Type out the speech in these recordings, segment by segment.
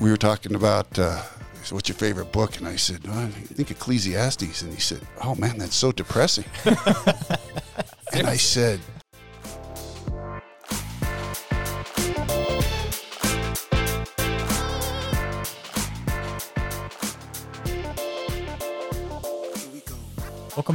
We were talking about uh, what's your favorite book? And I said, well, I think Ecclesiastes. And he said, oh man, that's so depressing. and I said,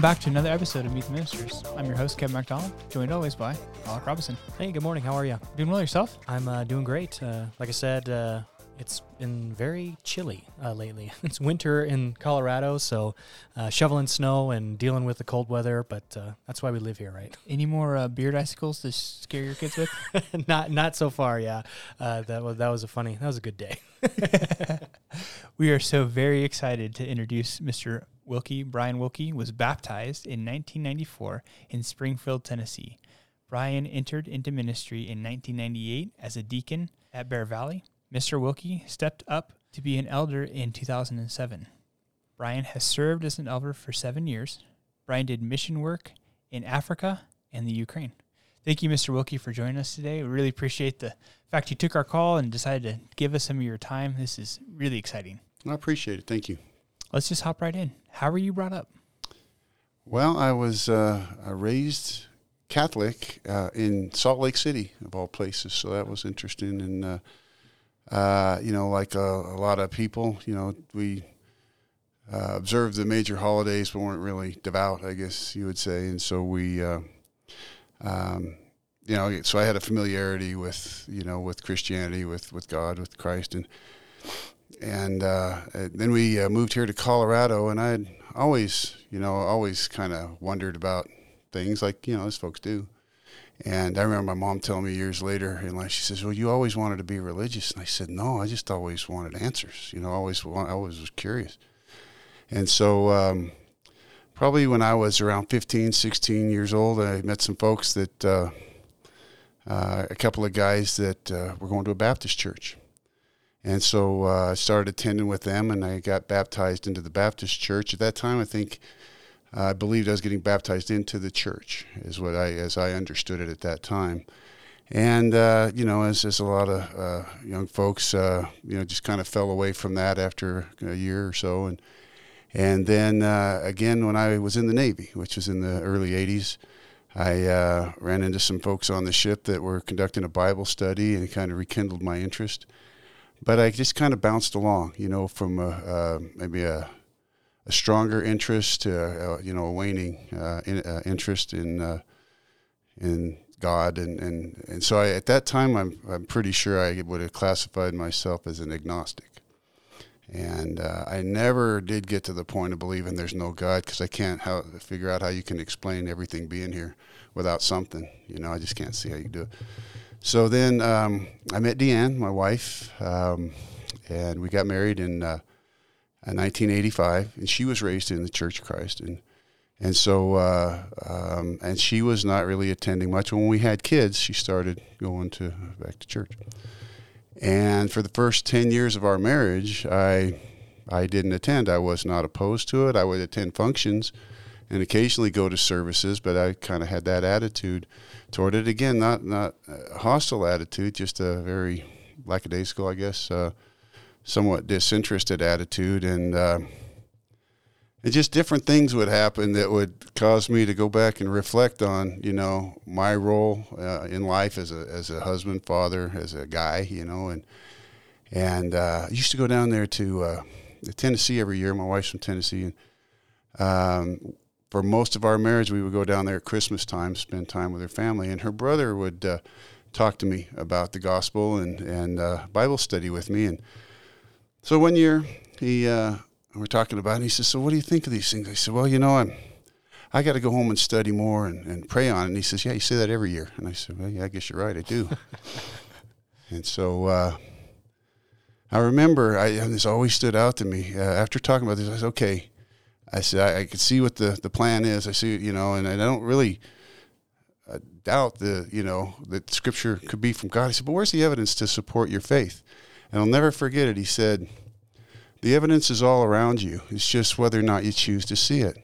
back to another episode of Meet the Ministers. I'm your host, Kevin MacDonald, joined always by Alec Robinson. Hey, good morning. How are you? Doing well yourself? I'm uh, doing great. Uh, like I said, uh, it's been very chilly uh, lately. it's winter in Colorado, so uh, shoveling snow and dealing with the cold weather, but uh, that's why we live here, right? Any more uh, beard icicles to scare your kids with? not not so far, yeah. Uh, that was that was a funny, that was a good day. we are so very excited to introduce Mr. Wilkie. Brian Wilkie was baptized in 1994 in Springfield, Tennessee. Brian entered into ministry in 1998 as a deacon at Bear Valley. Mr. Wilkie stepped up to be an elder in 2007. Brian has served as an elder for seven years. Brian did mission work in Africa and the Ukraine. Thank you, Mr. Wilkie, for joining us today. We really appreciate the fact you took our call and decided to give us some of your time. This is really exciting. I appreciate it. Thank you. Let's just hop right in. How were you brought up? Well, I was uh, raised Catholic uh, in Salt Lake City, of all places. So that was interesting. And, uh, uh you know, like a, a, lot of people, you know, we uh, observed the major holidays, but weren't really devout, I guess you would say. And so we, uh, um, you know, so I had a familiarity with, you know, with Christianity, with, with God, with Christ. And, and uh, then we uh, moved here to Colorado, and I'd always, you know, always kind of wondered about things like you know as folks do. And I remember my mom telling me years later in life, she says, "Well, you always wanted to be religious," and I said, "No, I just always wanted answers. You know, always, I always was curious." And so, um, probably when I was around 15, 16 years old, I met some folks that, uh, uh, a couple of guys that uh, were going to a Baptist church and so uh, I started attending with them, and I got baptized into the Baptist church. At that time, I think uh, I believed I was getting baptized into the church, is what I as I understood it at that time. And uh, you know, as, as a lot of uh, young folks, uh, you know, just kind of fell away from that after a year or so, and and then uh, again when I was in the Navy, which was in the early '80s. I ran into some folks on the ship that were conducting a Bible study and kind of rekindled my interest but I just kind of bounced along, you know, from a, uh, maybe a, a, stronger interest to a, you know a waning uh, in, uh, interest in uh, in God, and, and, and so I, at that time I'm I'm pretty sure I would have classified myself as an agnostic, and uh, I never did get to the point of believing there's no God because I can't how, figure out how you can explain everything being here without something, you know, I just can't see how you do it. So then um, I met Deanne, my wife, um, and we got married in, uh, in 1985. And she was raised in the Church of Christ, and and so uh, um, and she was not really attending much. When we had kids, she started going to back to church. And for the first ten years of our marriage, I I didn't attend. I was not opposed to it. I would attend functions and occasionally go to services, but I kind of had that attitude toward it. Again, not not a hostile attitude, just a very lackadaisical, I guess, uh, somewhat disinterested attitude, and uh, and just different things would happen that would cause me to go back and reflect on, you know, my role uh, in life as a as a husband, father, as a guy, you know, and and uh, I used to go down there to uh, Tennessee every year. My wife's from Tennessee, and um, for most of our marriage, we would go down there at Christmas time, spend time with her family, and her brother would uh, talk to me about the gospel and and uh, Bible study with me. And so one year, he uh, we're talking about, it, and he says, "So what do you think of these things?" I said, "Well, you know, I'm." I got to go home and study more and, and pray on it. And he says, Yeah, you say that every year. And I said, Well, yeah, I guess you're right. I do. and so uh, I remember, I, this always stood out to me. Uh, after talking about this, I said, Okay, I said I, I see what the, the plan is. I see, you know, and I don't really uh, doubt the, you know, that Scripture could be from God. He said, but where's the evidence to support your faith? And I'll never forget it. He said, the evidence is all around you. It's just whether or not you choose to see it.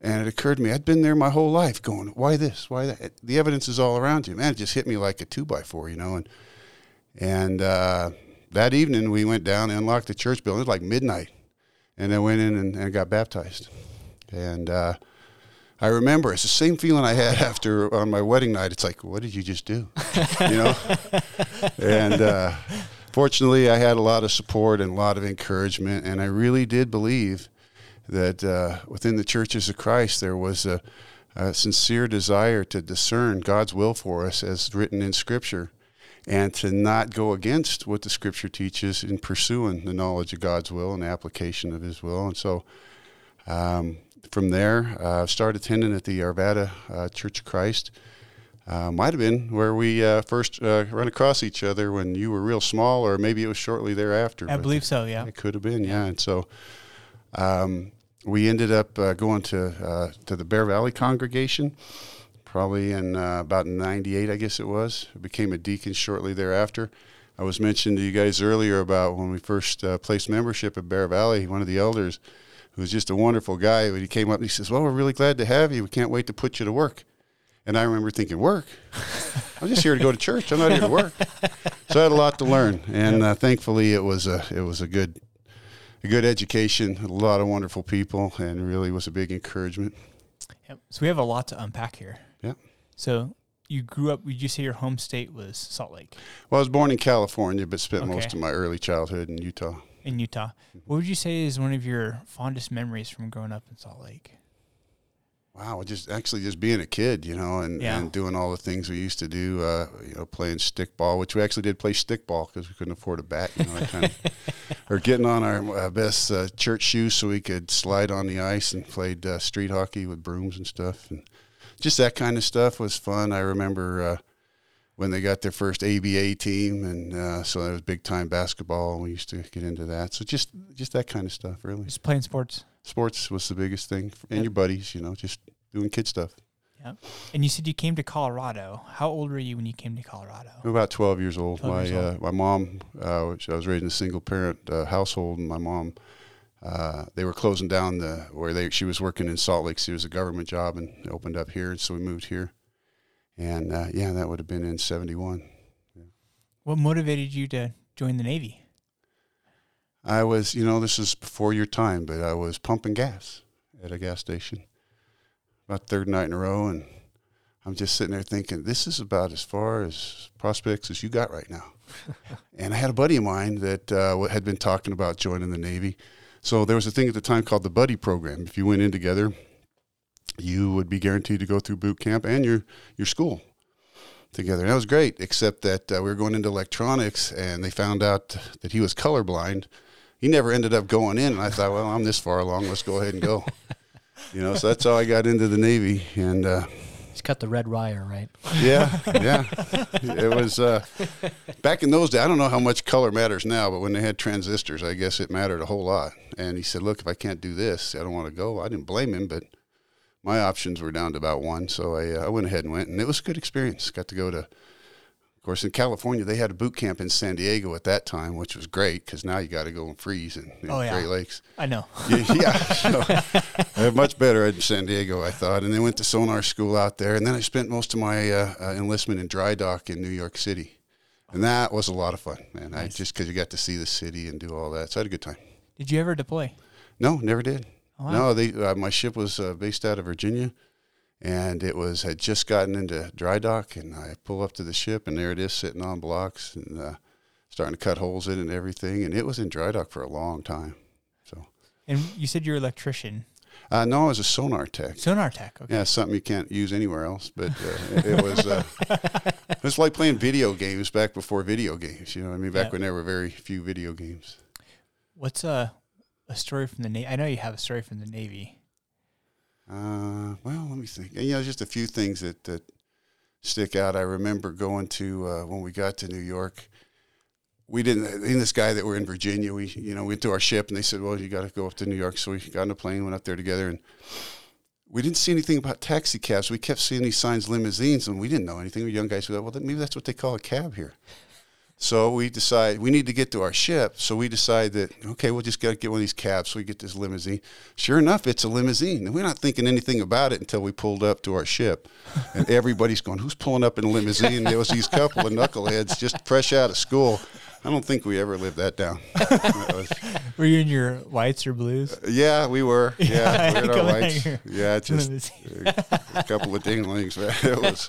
And it occurred to me, I'd been there my whole life going, why this? Why that? The evidence is all around you. Man, it just hit me like a two by four, you know. And, and uh, that evening, we went down and unlocked the church building. It was like midnight. And I went in and, and got baptized. And uh, I remember it's the same feeling I had after on my wedding night. It's like, what did you just do? you know? and uh, fortunately, I had a lot of support and a lot of encouragement. And I really did believe that uh, within the churches of Christ there was a, a, sincere desire to discern God's will for us as written in Scripture and to not go against what the Scripture teaches in pursuing the knowledge of God's will and the application of His will. And so um, from there, I uh, started attending at the Arvada uh, Church of Christ. Uh, might have been where we uh, first uh, ran across each other when you were real small, or maybe it was shortly thereafter. I believe so. Yeah, it could have been. Yeah, and so um, we ended up uh, going to uh, to the Bear Valley congregation, probably in uh, about '98, I guess it was. I became a deacon shortly thereafter. I was mentioned to you guys earlier about when we first uh, placed membership at Bear Valley. One of the elders, who was just a wonderful guy, when he came up and he says, "Well, we're really glad to have you. We can't wait to put you to work." And I remember thinking, "Work? I'm just here to go to church. I'm not here to work." So I had a lot to learn, and uh, thankfully, it was a it was a good a good education, a lot of wonderful people, and really was a big encouragement. Yep. So we have a lot to unpack here. So you grew up. Would you say your home state was Salt Lake? Well, I was born in California, but spent okay. most of my early childhood in Utah. In Utah, what would you say is one of your fondest memories from growing up in Salt Lake? Wow, just actually just being a kid, you know, and, yeah. and doing all the things we used to do, uh, you know, playing stickball, which we actually did play stickball because we couldn't afford a bat, you know, kind of, or getting on our uh, best uh, church shoes so we could slide on the ice and played uh, street hockey with brooms and stuff, and just that kind of stuff was fun. I remember uh, when they got their first ABA team, and uh, so that was big time basketball, and we used to get into that. So just just that kind of stuff, really. Just playing sports sports was the biggest thing, and your buddies, you know, just doing kid stuff. Yeah. And you said you came to Colorado. How old were you when you came to Colorado? I'm about 12 years old. 12 my years old. Uh, my mom, uh, I was raised in a single parent uh, household, and my mom, uh, they were closing down the where they she was working in Salt Lake. She was a government job and opened up here, and so we moved here. And uh, yeah, that would have been in 71. Yeah. What motivated you to join the Navy? I was, you know, this is before your time, but I was pumping gas at a gas station about third night in a row, and I'm just sitting there thinking, this is about as far as prospects as you got right now. and I had a buddy of mine that uh, had been talking about joining the Navy. So there was a thing at the time called the buddy program. If you went in together, you would be guaranteed to go through boot camp and your your school together. And that was great, except that uh, we were going into electronics, and they found out that he was colorblind he never ended up going in. And I thought, well, I'm this far along. Let's go ahead and go. you know, so that's how I got into the Navy. And uh, he's cut the red wire, right? Yeah, yeah. it was uh, back in those days. I don't know how much color matters now, but when they had transistors, I guess it mattered a whole lot. And he said, "Look, if I can't do this, I don't want to go." I didn't blame him, but my options were down to about one, so I, uh, I went ahead and went, and it was a good experience. Got to go to course, in California, they had a boot camp in San Diego at that time, which was great because now you got to go and freeze in, in oh, yeah. Great Lakes. I know. yeah, yeah so, much better in San Diego, I thought. And then went to sonar school out there, and then I spent most of my uh, uh, enlistment in dry dock in New York City, and that was a lot of fun, man. Nice. I just because you got to see the city and do all that, so I had a good time. Did you ever deploy? No, never did. Oh, wow. No, they uh, my ship was uh, based out of Virginia and it was had just gotten into dry dock, and I pull up to the ship, and there it is sitting on blocks and uh, starting to cut holes in and everything, and it was in dry dock for a long time. So. And you said you're an electrician. Uh, no, I was a sonar tech. Sonar tech. Okay. Yeah, something you can't use anywhere else. But uh, it, it, was uh, it was like playing video games back before video games. You know, I mean, back yeah. when there were very few video games. What's a a story from the Navy? I know you have a story from the Navy. Uh, well, let me think. You know, just a few things that, that stick out. I remember going to uh, when we got to New York. We didn't. In this guy that were in Virginia, we you know went to our ship and they said, "Well, you got to go up to New York." So we got on a plane, went up there together, and we didn't see anything about taxi cabs. We kept seeing these signs, limousines, and we didn't know anything. We young guys, we thought, well, maybe that's what they call a cab here. So we decide we need to get to our ship. So we decide that okay, we'll just get one of these cabs. So we get this limousine. Sure enough, it's a limousine, and we're not thinking anything about it until we pulled up to our ship, and everybody's going, "Who's pulling up in a limousine?" There was these couple of knuckleheads just fresh out of school. I don't think we ever lived that down. That was- Were you in your whites or blues? yeah, we were. Yeah, we had our whites. Yeah, just a couple of dinglings. It was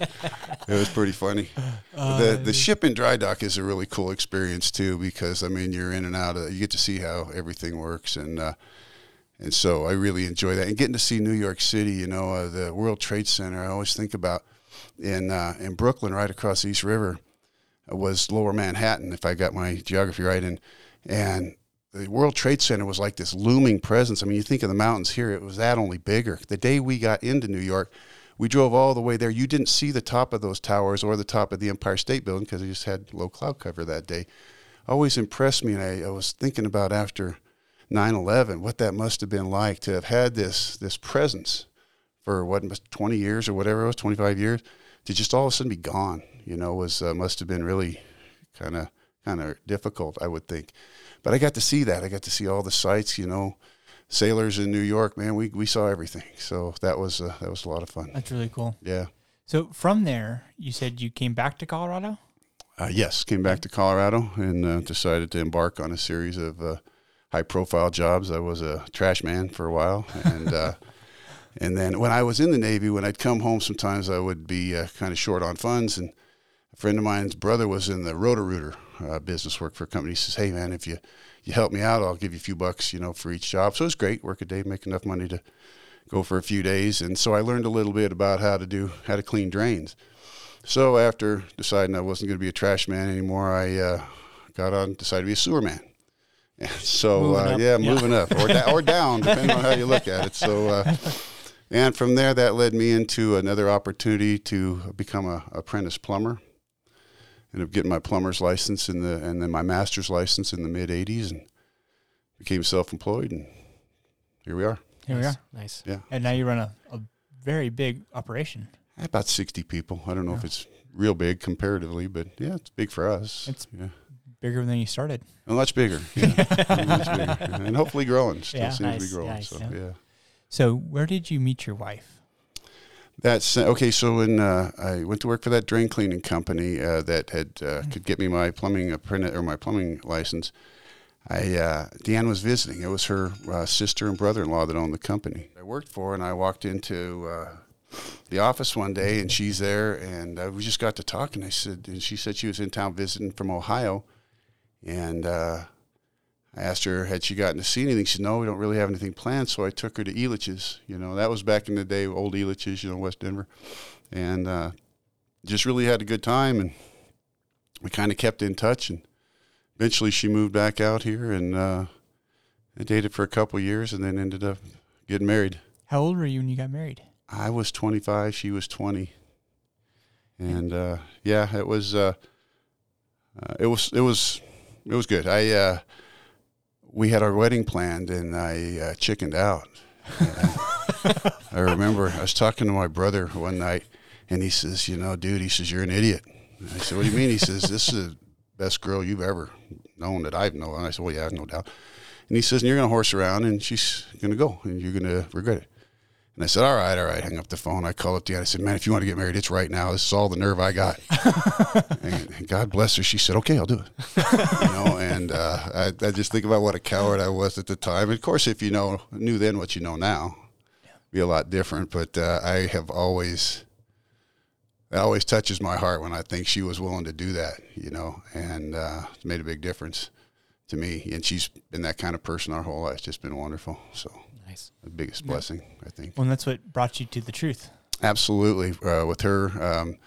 it was pretty funny. the the ship in dry dock is a really cool experience too because I mean you're in and out of you get to see how everything works and uh, and so I really enjoy that and getting to see New York City. You know, uh, the World Trade Center. I always think about in uh, in Brooklyn, right across the East River, was Lower Manhattan, if I got my geography right, and and the World Trade Center was like this looming presence. I mean, you think of the mountains here; it was that only bigger. The day we got into New York, we drove all the way there. You didn't see the top of those towers or the top of the Empire State Building because it just had low cloud cover that day. Always impressed me, and I, I was thinking about after 9/11 what that must have been like to have had this this presence for what 20 years or whatever it was, 25 years, to just all of a sudden be gone. You know, was uh, must have been really kind of kind of difficult, I would think. But I got to see that. I got to see all the sights. You know, sailors in New York. Man, we, we saw everything. So that was uh, that was a lot of fun. That's really cool. Yeah. So from there, you said you came back to Colorado. Uh, yes, came back to Colorado and uh, decided to embark on a series of uh, high-profile jobs. I was a trash man for a while, and uh, and then when I was in the Navy, when I'd come home, sometimes I would be uh, kind of short on funds. And a friend of mine's brother was in the Roto-Rooter uh, business, work for a company. He says, "Hey, man, if you you help me out, I'll give you a few bucks, you know, for each job." So it was great. Work a day, make enough money to go for a few days, and so I learned a little bit about how to do how to clean drains. So after deciding I wasn't going to be a trash man anymore, I uh, got on decided to be a sewer man. And so Moving uh, yeah, Yeah. moving up or, da- or down, depending on how you look at it. So uh, and from there, that led me into another opportunity to become a apprentice plumber. Ended up getting my plumber's license in the and then my master's license in the mid '80s, and became self-employed, and here we are. Here we are. Nice. Yeah, And now you run a, a very big operation. about 60 people. I don't know if it's real big comparatively, but yeah, it's big for us. It's- yeah. Bigger than you started. A much bigger, yeah. much bigger. and hopefully growing. Still Yeah. seems to be growing. nice, so yeah. yeah. So where did you meet your wife? That's okay. So when uh, I went to work for that drain cleaning company uh, that had uh, could get me my plumbing apprentice or my plumbing license, I uh, Deanne was visiting. It was her uh, sister and brother-in-law that owned the company I worked for, and I walked into uh, the office one day, and she's there, and uh, we just got to talking. I said, and she said she was in town visiting from Ohio, and uh, I asked her had she gotten to see anything. She said, "No, we don't really have anything planned." So I took her to Elitch's. You know, that was back in the day, old Elitch's, you know, West Denver, and uh, just really had a good time. And we kind of kept in touch. And eventually, she moved back out here, and uh, I dated for a couple years, and then ended up getting married. How old were you when you got married? I was 25, she was 20. And uh, yeah, it was uh, uh, it was it was it was good. I uh, we had our wedding planned and I uh, chickened out. I remember I was talking to my brother one night and he says, "You know, dude," he says, "You're an idiot." And I said, "What do you mean?" He says, "This is the best girl you've ever known that I've known." And I said, "Well, yeah, no doubt." And he says, "And you're going to horse around and she's going to go and you're going to regret it." And I said, all right, all right. Hang up the phone. I called up Deanna. I said, man, if you want to get married, it's right now. This is all the nerve I got. and, God bless her. She said, okay, I'll do it. you know, and uh, I, I just think about what a coward I was at the time. And Of course, if you know knew then what you know now, be a lot different. But uh, I have always, it always touches my heart when I think she was willing to do that. You know, and uh, it's made a big difference to me. And she's been that kind of person our whole life. It's just been wonderful. So Nice. the biggest Yeah. blessing, I think. Well, that's what brought you to the truth. Absolutely, uh, with her, um,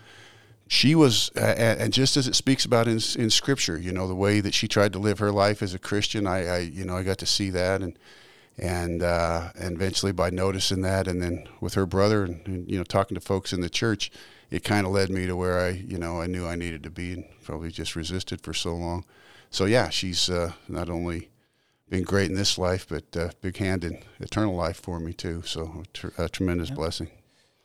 she was, uh, and just as it speaks about in in Scripture, you know, the way that she tried to live her life as a Christian. I, I you know, I got to see that, and and uh, and eventually by noticing that, and then with her brother, and, and you know, talking to folks in the church, it kind of led me to where I, you know, I knew I needed to be, and probably just resisted for so long. So yeah, she's uh, not only been great in this life, but uh, big hand in eternal life for me too. So a, tremendous Yeah. blessing.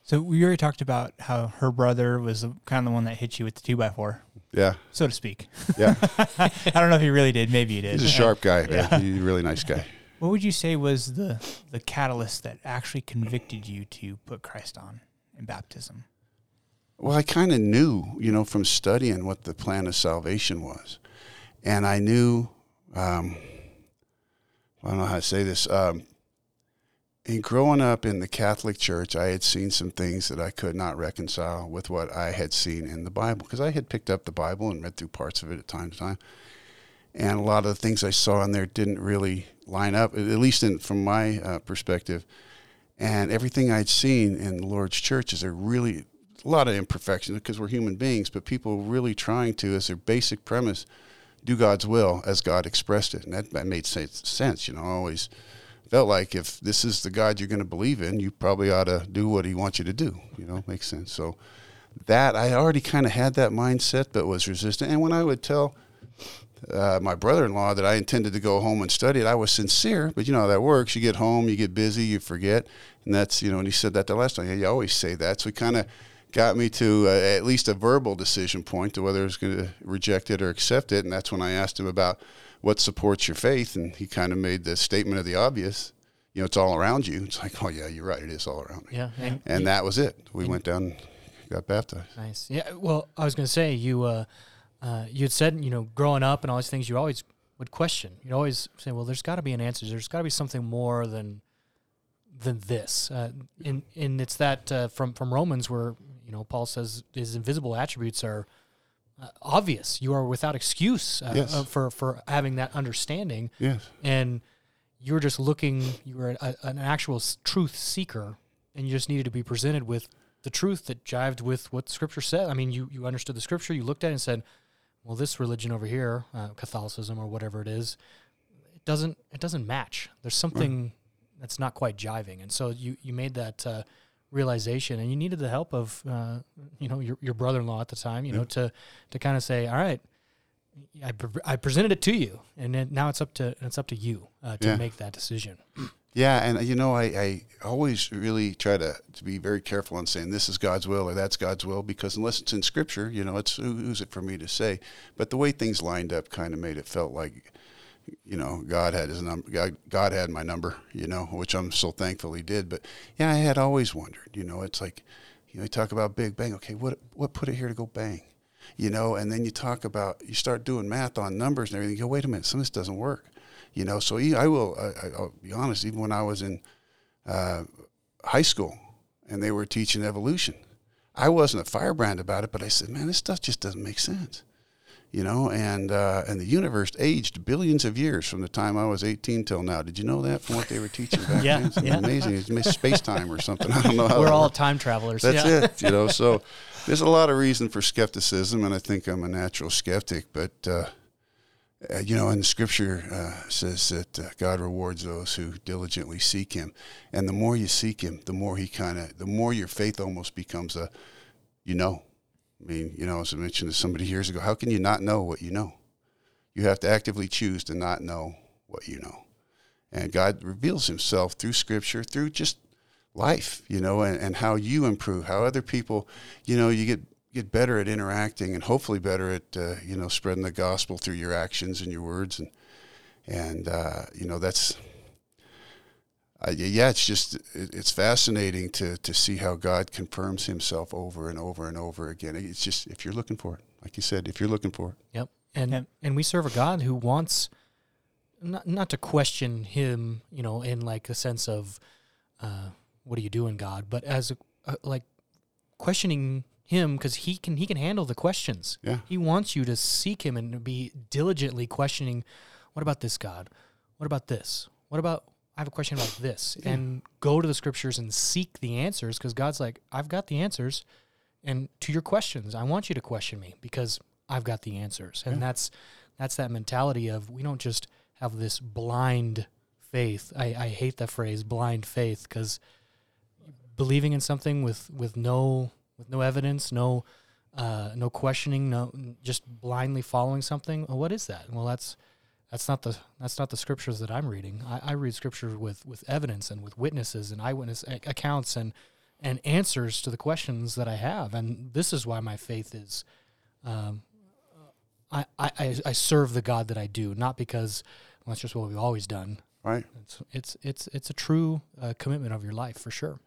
So we already talked about how her brother was kind of the one that hit you with the two by four, Yeah, so to speak. yeah. I don't know if he really did. Maybe he did. He's a sharp guy. Man. He's a really nice guy. What would you say was the the catalyst that actually convicted you to put Christ on in baptism? Well, I kind of knew, you know, from studying what the plan of salvation was, and I knew. Um, I don't know how to say this. Um, in growing up in the Catholic Church, I had seen some things that I could not reconcile with what I had seen in the Bible because I had picked up the Bible and read through parts of it at time to time, and a lot of the things I saw in there didn't really line up, at least in, from my uh, perspective. And everything I'd seen in the Lord's church is a really a lot of imperfections because we're human beings, but people really trying to, as their basic premise, do God's will as God expressed it, and that, that made sense. You know, I always felt like if this is the God you're going to believe in, you probably ought to do what He wants you to do. You know, makes sense. So that I already kind of had that mindset, but was resistant. And when I would tell uh, my brother-in-law that I intended to go home and study it, I was sincere. But you know how that works. You get home, you get busy, you forget, and that's you know. And he said that the last time. Yeah, you always say that. So he kind of got me to uh, at least a verbal decision point to whether I was going to reject it or accept it. And that's when I asked him about what supports your faith, and he kind of made the statement of the obvious. You know, it's all around you. It's like, oh yeah, you're right. It is all around me. Yeah, and, And that was it. We went down, got baptized. nice. Yeah. Well, I was going to say you uh, uh, you had said you know growing up and all these things you always would question. You'd always say, well, there's got to be an answer. There's got to be something more than than this. Uh, and and it's that uh, from from Romans where you know Paul says his invisible attributes are. Uh, obvious, you are without excuse uh, Yes. uh, for for having that understanding, Yes. and you were just looking you were a, an actual truth seeker and you just needed to be presented with the truth that jived with what scripture said i mean you, you understood the scripture you looked at it and said well this religion over here uh, catholicism or whatever it is it doesn't it doesn't match there's something that's not quite jiving and so you you made that uh, realization and you needed the help of uh, you know your, your brother-in-law at the time you know to to kind of say all right I, pre- I presented it to you, and then now it's up to it's up to you uh, to Yeah. make that decision. Yeah, and you know, I, I always really try to, to be very careful on saying this is God's will or that's God's will because unless it's in Scripture, you know, it's who, who's it for me to say? But the way things lined up kind of made it felt like, you know, God had his number. God, God had my number, you know, which I'm so thankful He did. But yeah, I had always wondered, you know, it's like, you know, you talk about Big Bang. Okay, what what put it here to go bang? You know, and then you talk about you start doing math on numbers and everything. You go, wait a minute, some of this doesn't work you know so I will I, I- i'll be honest even when i was in uh, high school and they were teaching evolution i wasn't a firebrand about it but i said man this stuff just doesn't make sense you know and uh, and the universe aged billions of years from the time i was 18 till now did you know that from what they were teaching back Yeah, then it's yeah. amazing it's space time or something i don't know how We're all works. time travelers. That's yeah. it, you know. So there's a lot of reason for skepticism, and I think I'm a natural skeptic. But uh, uh, you know, and the Scripture uh, says that uh, God rewards those who diligently seek Him, and the more you seek Him, the more He kind of, the more your faith almost becomes a, you know. I mean, you know, as I mentioned to somebody years ago, how can you not know what you know? You have to actively choose to not know what you know. And God reveals Himself through Scripture, through just life, you know, and, and how you improve, how other people, you know, you get get better at interacting and hopefully better at uh, you know spreading the gospel through your actions and your words and and uh, you know that's uh, yeah it's just it, it's fascinating to to see how God confirms Himself over and over and over again. It's just if you're looking for it, like you said, if you're looking for it, Yep. And Yep. and we serve a God who wants not not to question him, you know, in like a sense of uh, what are you doing, God, but as a, uh, like questioning him because he can he can handle the questions. yeah, He wants you to seek him and be diligently questioning. What about this, God? What about this? What about I have a question about this, Yeah. and go to the scriptures and seek the answers because God's like, I've got the answers, and to your questions, I want you to question me because I've got the answers, and Yeah. that's that's that mentality of we don't just have this blind faith. I, I hate that phrase, blind faith, because believing in something with with no with no evidence, no uh, no questioning, no just blindly following something. Well, what is that? Well, that's that's not the that's not the scriptures that I'm reading. I, I read scripture with with evidence and with witnesses and eyewitness a- accounts and and answers to the questions that I have. And this is why my faith is. Um, I, I, I serve the God that I do, not because well, that's just what we've always done. Right. It's it's it's it's a true uh, commitment of your life for sure.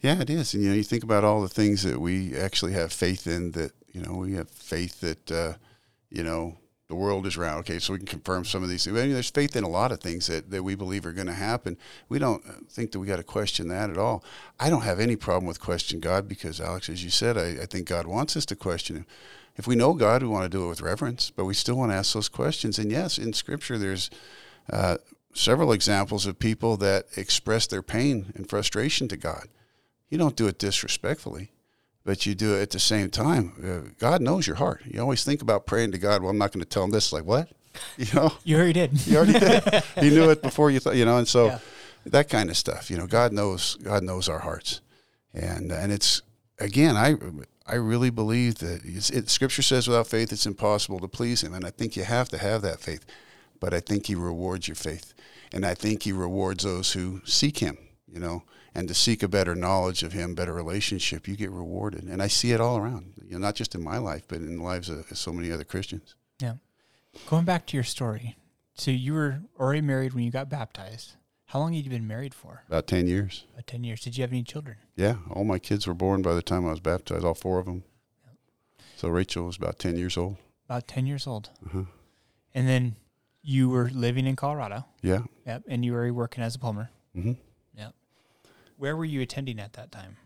Yeah, it is. And you know, you think about all the things that we actually have faith in. That you know, we have faith that uh, you know the world is round. Okay, so we can confirm some of these things. I mean, there's faith in a lot of things that, that we believe are going to happen. We don't think that we got to question that at all. I don't have any problem with question God because, Alex, as you said, I, I think God wants us to question Him. If we know God, we want to do it with reverence, but we still want to ask those questions. And yes, in Scripture, there's uh, several examples of people that express their pain and frustration to God. You don't do it disrespectfully but you do it at the same time. Uh, God knows your heart. You always think about praying to God. Well, I'm not going to tell him this. Like what? You know, you already did. you already did. you knew it before you thought. You know, and so yeah. that kind of stuff. You know, God knows. God knows our hearts, and and it's again, I I really believe that it, Scripture says without faith it's impossible to please Him, and I think you have to have that faith. But I think He rewards your faith, and I think He rewards those who seek Him. You know, and to seek a better knowledge of him, better relationship, you get rewarded. And I see it all around, you know, not just in my life, but in the lives of so many other Christians. Yeah. Going back to your story. So you were already married when you got baptized. How long had you been married for? About 10 years. About 10 years. Did you have any children? Yeah. All my kids were born by the time I was baptized, all four of them. So Rachel was about 10 years old. About 10 years old. Uh-huh. And then you were living in Colorado. Yeah. Yep. And you were working as a plumber. Mm-hmm. Where were you attending at that time?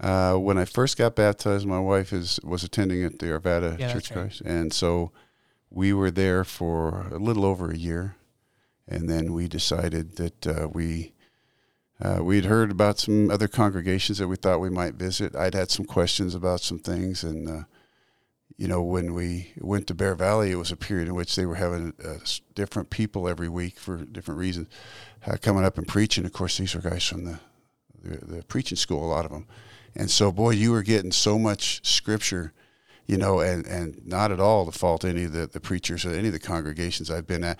Uh, when I first got baptized, my wife is was attending at the Arvada yeah, Church right. Christ, and so we were there for a little over a year, and then we decided that uh, we uh, we'd heard about some other congregations that we thought we might visit. I'd had some questions about some things, and uh, you know, when we went to Bear Valley, it was a period in which they were having uh, different people every week for different reasons uh, coming up and preaching. Of course, these were guys from the the, the preaching school, a lot of them. And so, boy, you were getting so much scripture, you know, and, and not at all to fault any of the, the preachers or any of the congregations I've been at,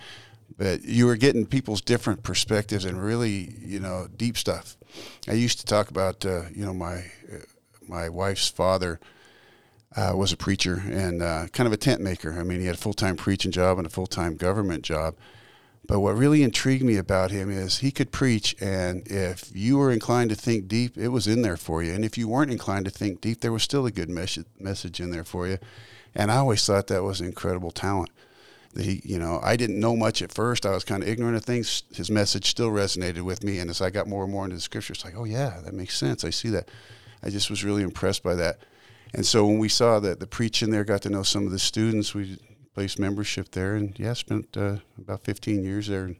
but you were getting people's different perspectives and really, you know, deep stuff. I used to talk about, uh, you know, my uh, my wife's father uh, was a preacher and uh, kind of a tent maker. I mean, he had a full time preaching job and a full time government job. But what really intrigued me about him is he could preach, and if you were inclined to think deep, it was in there for you. And if you weren't inclined to think deep, there was still a good mes- message in there for you. And I always thought that was incredible talent. That he, you know, I didn't know much at first. I was kind of ignorant of things. His message still resonated with me, and as I got more and more into the scripture, it's like, oh yeah, that makes sense. I see that. I just was really impressed by that. And so when we saw that the preaching there, got to know some of the students, we placed membership there, and yeah, spent uh, about 15 years there, and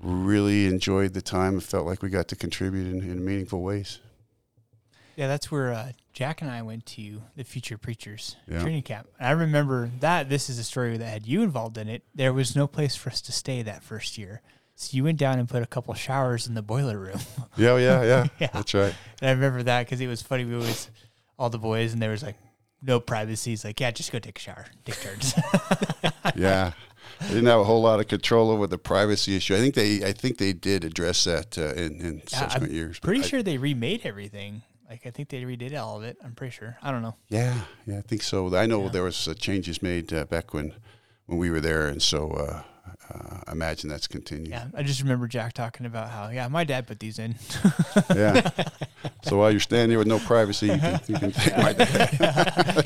really enjoyed the time. Felt like we got to contribute in, in meaningful ways. Yeah, that's where uh, Jack and I went to the Future Preachers yeah. training camp. I remember that this is a story that had you involved in it. There was no place for us to stay that first year. So you went down and put a couple showers in the boiler room. yeah, yeah, yeah, yeah. That's right. And I remember that because it was funny. We always, all the boys, and there was like no privacy. He's like, yeah, just go take a shower, take turns. yeah, they didn't have a whole lot of control over the privacy issue. I think they, I think they did address that uh, in, in yeah, subsequent I'm years. Pretty sure I, they remade everything. Like I think they redid all of it. I'm pretty sure. I don't know. Yeah, yeah, I think so. I know yeah. there was uh, changes made uh, back when when we were there, and so uh, uh, I imagine that's continued. Yeah, I just remember Jack talking about how, yeah, my dad put these in. yeah. So while you're standing here with no privacy, you can, you can take my dad.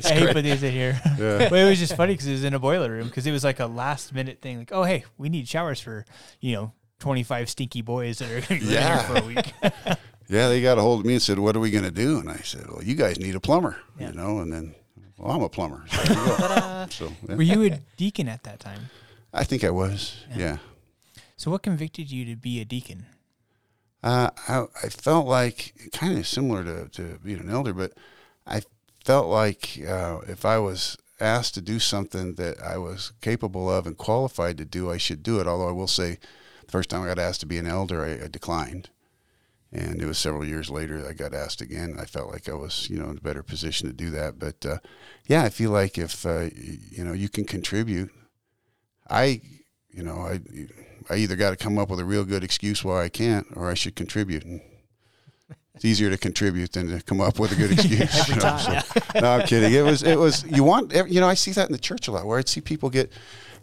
yeah, he put these in here. Yeah. But it was just funny because it was in a boiler room because it was like a last minute thing. Like, oh, hey, we need showers for, you know, 25 stinky boys that are going to be yeah. here for a week. yeah, they got a hold of me and said, what are we going to do? And I said, well, you guys need a plumber, yeah. you know, and then, well, I'm a plumber. So, so yeah. Were you a deacon at that time? I think I was. Yeah. yeah. So, what convicted you to be a deacon? Uh, I, I felt like kind of similar to, to being an elder, but I felt like uh, if I was asked to do something that I was capable of and qualified to do, I should do it. Although I will say, the first time I got asked to be an elder, I, I declined. And it was several years later I got asked again. I felt like I was, you know, in a better position to do that. But uh, yeah, I feel like if uh, you know you can contribute I, you know, I, I either got to come up with a real good excuse why I can't, or I should contribute. And it's easier to contribute than to come up with a good excuse. You know, time. so- no, I'm kidding. It was it was you want you know I see that in the church a lot where I'd see people get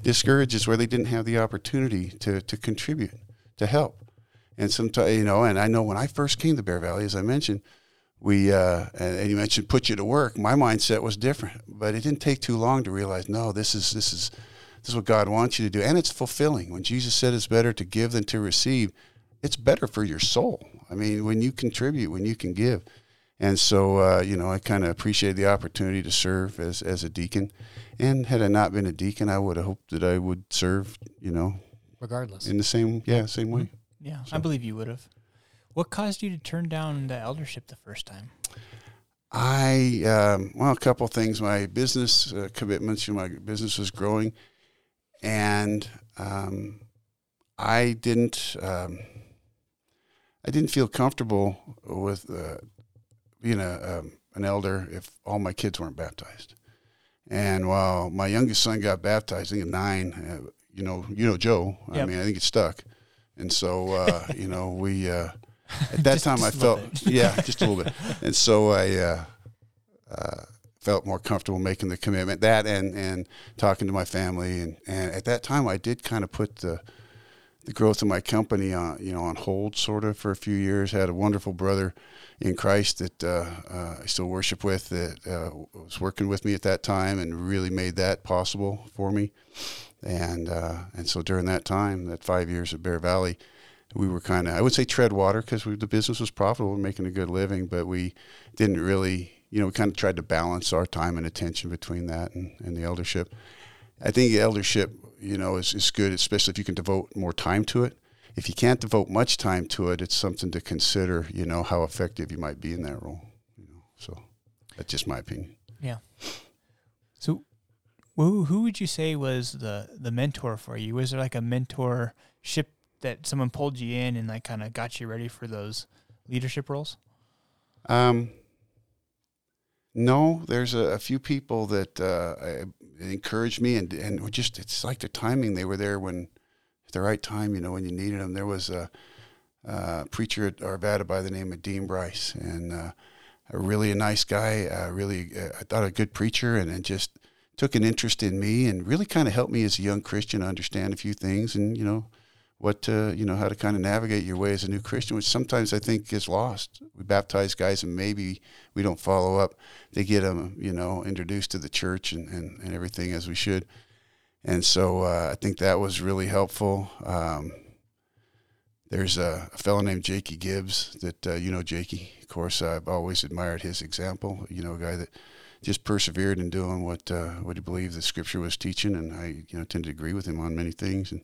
discouraged is where they didn't have the opportunity to to contribute to help, and sometimes you know and I know when I first came to Bear Valley as I mentioned we uh, and, and you mentioned put you to work my mindset was different but it didn't take too long to realize no this is this is this is what God wants you to do and it's fulfilling when Jesus said it's better to give than to receive it's better for your soul I mean when you contribute when you can give and so, uh, you know, I kind of appreciated the opportunity to serve as, as a deacon. And had I not been a deacon, I would have hoped that I would serve, you know, Regardless. in the same, yeah, same way. Yeah, I believe you would have. What caused you to turn down the eldership the first time? I, um, well, a couple things. My business uh, commitments, you know, my business was growing. And um, I didn't, um, I didn't feel comfortable with uh, being a, um, an elder if all my kids weren't baptized. And while my youngest son got baptized, I think at nine, uh, you know, you know Joe. I mean, I think it stuck. And so, uh, you know, we uh, at that Just- time I just little felt, yeah, just a little bit. And so I uh, uh, felt more comfortable making the commitment. That and and talking to my family, and, and at that time I did kind of put the the growth of my company on you know on hold sort of for a few years. Had a wonderful brother in Christ that uh, uh, I still worship with that uh, was working with me at that time and really made that possible for me. And uh, and so during that time, that five years at Bear Valley, we were kind of I would say tread water because the business was profitable and making a good living, but we didn't really you know we kind of tried to balance our time and attention between that and, and the eldership. I think the eldership you know is, is good, especially if you can devote more time to it. If you can't devote much time to it, it's something to consider. You know how effective you might be in that role. You know, so that's just my opinion. Who who would you say was the the mentor for you? Was there like a mentorship that someone pulled you in and like kind of got you ready for those leadership roles? Um, no, there's a, a few people that uh, encouraged me, and and just it's like the timing. They were there when at the right time. You know, when you needed them. There was a, uh preacher at Arvada by the name of Dean Bryce, and uh, a really a nice guy. Uh, really, I thought a good preacher, and, and just took an interest in me, and really kind of helped me as a young Christian understand a few things, and you know what to, you know how to kind of navigate your way as a new Christian, which sometimes I think is lost. We baptize guys and maybe we don't follow up. They get them, you know, introduced to the church and, and, and everything as we should. And so uh, I think that was really helpful. Um, there's a, a fellow named Jakey Gibbs that uh, you know Jakey. Of course, I've always admired his example. You know, a guy that just persevered in doing what uh, what he believed the Scripture was teaching, and I you know tend to agree with him on many things. And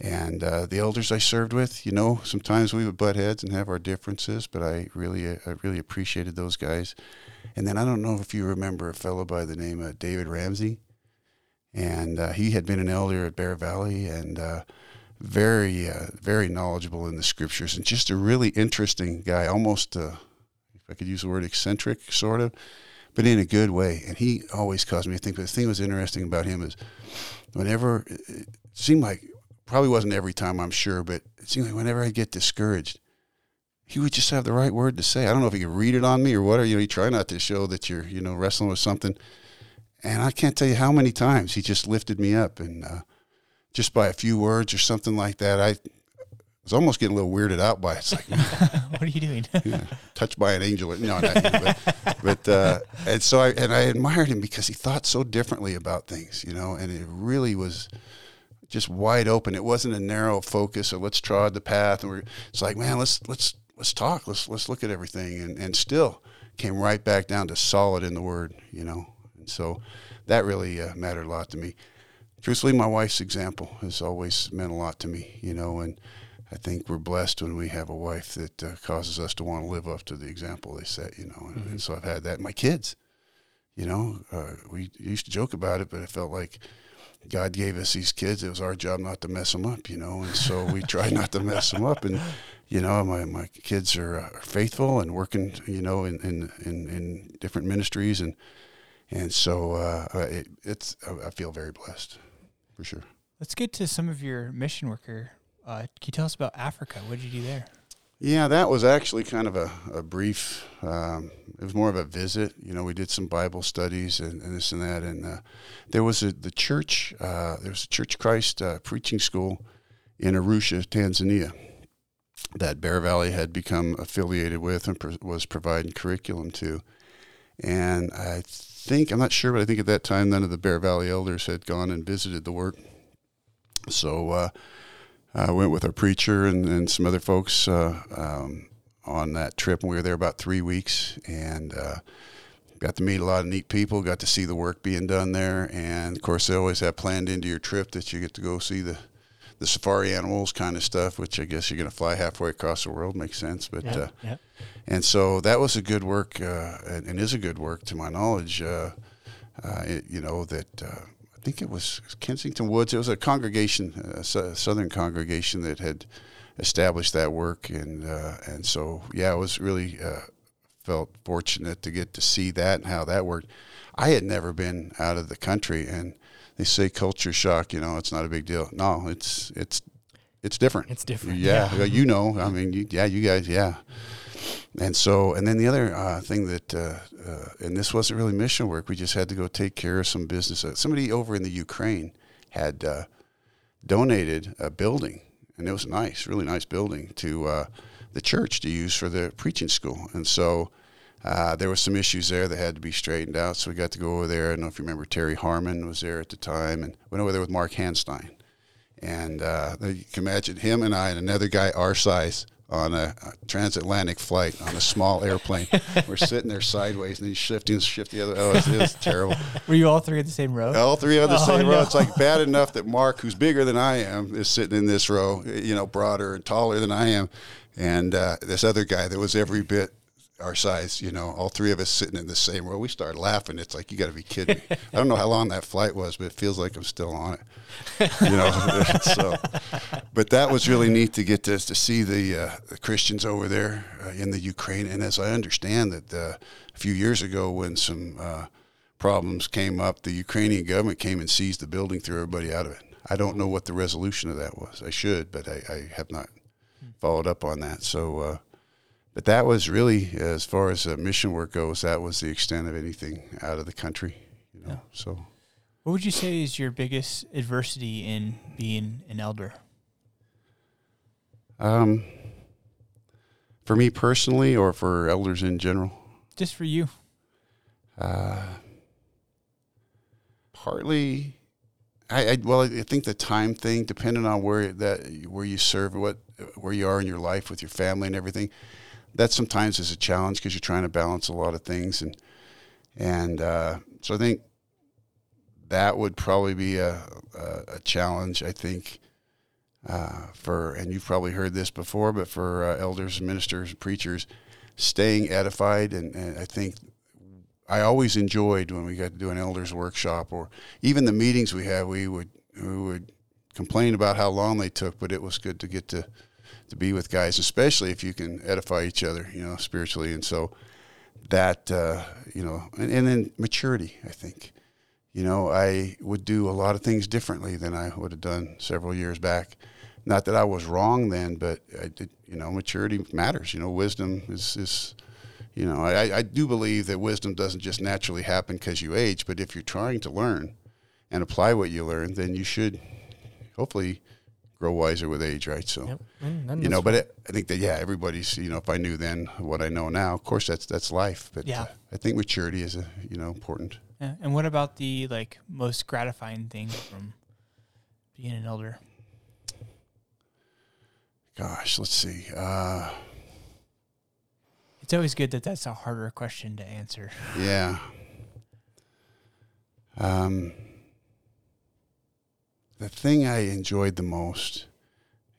and uh, the elders I served with, you know, sometimes we would butt heads and have our differences, but I really, uh, I really appreciated those guys. And then I don't know if you remember a fellow by the name of David Ramsey, and uh, he had been an elder at Bear Valley and uh, very, uh, very knowledgeable in the scriptures and just a really interesting guy, almost, uh, if I could use the word eccentric, sort of, but in a good way. And he always caused me to think. But the thing that was interesting about him is whenever it seemed like probably wasn't every time I'm sure, but it seemed like whenever I get discouraged, he would just have the right word to say. I don't know if he could read it on me or what. Or, you know, you try not to show that you're, you know, wrestling with something. And I can't tell you how many times he just lifted me up, and uh, just by a few words or something like that, I was almost getting a little weirded out by it. It's like, what are you doing? yeah, touched by an angel. No, not you, but, but uh, and so I and I admired him because he thought so differently about things, you know, and it really was just wide open. It wasn't a narrow focus or let's trod the path. And we're, it's like, man, let's let's let's talk. Let's let's look at everything, and and still came right back down to solid in the word, you know. And so that really uh, mattered a lot to me. Truthfully, my wife's example has always meant a lot to me, you know, and I think we're blessed when we have a wife that uh, causes us to want to live up to the example they set, you know. And, and so I've had that. My kids, you know, uh, we used to joke about it, but it felt like God gave us these kids. It was our job not to mess them up, you know. And so we try not to mess them up. And you know, my, my kids are, uh, are faithful and working, you know, in, in, in, in different ministries, and and so uh, it, it's I feel very blessed, for sure. Let's get to some of your mission worker. Uh, can you tell us about Africa? What did you do there? Yeah, that was actually kind of a, a brief. Um, it was more of a visit. You know, we did some Bible studies and, and this and that, and uh, there was a the church. Uh, there was a Church Christ uh, preaching school in Arusha, Tanzania, that Bear Valley had become affiliated with and pro- was providing curriculum to. And I think I'm not sure, but I think at that time none of the Bear Valley elders had gone and visited the work. So uh, I went with our preacher and, and some other folks uh, um, on that trip. And we were there about three weeks and uh, got to meet a lot of neat people, got to see the work being done there. And of course, they always have planned into your trip that you get to go see the, the safari animals kind of stuff, which I guess you're going to fly halfway across the world. Makes sense. But, Yeah, uh, yeah. and so that was a good work uh, and, and is a good work to my knowledge. Uh, uh, it, you know, that uh, I think it was Kensington Woods. It was a congregation, a southern congregation that had established that work, and uh, and so yeah, I was really uh, felt fortunate to get to see that and how that worked. I had never been out of the country, and they say culture shock. You know, it's not a big deal. No, it's it's it's different. It's different. Yeah, well, you know. I mean, you, yeah, you guys, yeah. And so, and then the other uh, thing that, uh, uh, and this wasn't really mission work. We just had to go take care of some business. Uh, somebody over in the Ukraine had uh, donated a building, and it was nice, really nice building to uh, the church to use for the preaching school. And so. There was some issues there that had to be straightened out, so we got to go over there. I don't know if you remember Terry Harmon was there at the time, and went over there with Mark Hanstein. And you can imagine him and I and another guy our size on a, a transatlantic flight on a small airplane. We're sitting there sideways and he's shifting, shift the other. Oh, it was, it was terrible. Were you all three at the same row? All three on the Oh, same row. no. It's like bad enough that Mark, who's bigger than I am, is sitting in this row, you know, broader and taller than I am. And uh, this other guy that was every bit our size, you know, all three of us sitting in the same row. We started laughing. It's like, you got to be kidding me. I don't know how long that flight was, but it feels like I'm still on it. You know, so, but that was really neat to get to, to see the, uh, the Christians over there uh, in the Ukraine. And as I understand that uh, a few years ago when some uh, problems came up, the Ukrainian government came and seized the building, threw everybody out of it. I don't know what the resolution of that was. I should, but I, I have not followed up on that. So, uh, but that was really, as far as uh, mission work goes, that was the extent of anything out of the country. You know, so What would you say is your biggest adversity in being an elder? um, for me personally, or for elders in general, Just for you. uh, partly. I, I well, I think the time thing, depending on where that where you serve, what where you are in your life with your family and everything, that sometimes is a challenge because you're trying to balance a lot of things, and and uh, so I think that would probably be a a, a challenge. I think uh, for and you've probably heard this before, but for uh, elders, ministers, preachers, staying edified, and, and I think I always enjoyed when we got to do an elders workshop or even the meetings we had. We would we would complain about how long they took, but it was good to get to to be with guys, especially if you can edify each other, you know, spiritually. And so that uh, you know, and, and then maturity. I think, you know, I would do a lot of things differently than I would have done several years back. Not that I was wrong then, but I did, you know, maturity matters. You know, wisdom is is you know, I, I do believe that wisdom doesn't just naturally happen because you age, but if you're trying to learn and apply what you learn, then you should hopefully grow wiser with age, right? So, Yep. You know, but it, I think that yeah, everybody's you know, if I knew then what I know now, of course that's that's life, but Yeah. uh, I think maturity is a you know important. Yeah. And what about the like most gratifying thing from being an elder? Gosh, let's see. Uh, It's always good that that's a harder question to answer. Yeah. Um, the thing I enjoyed the most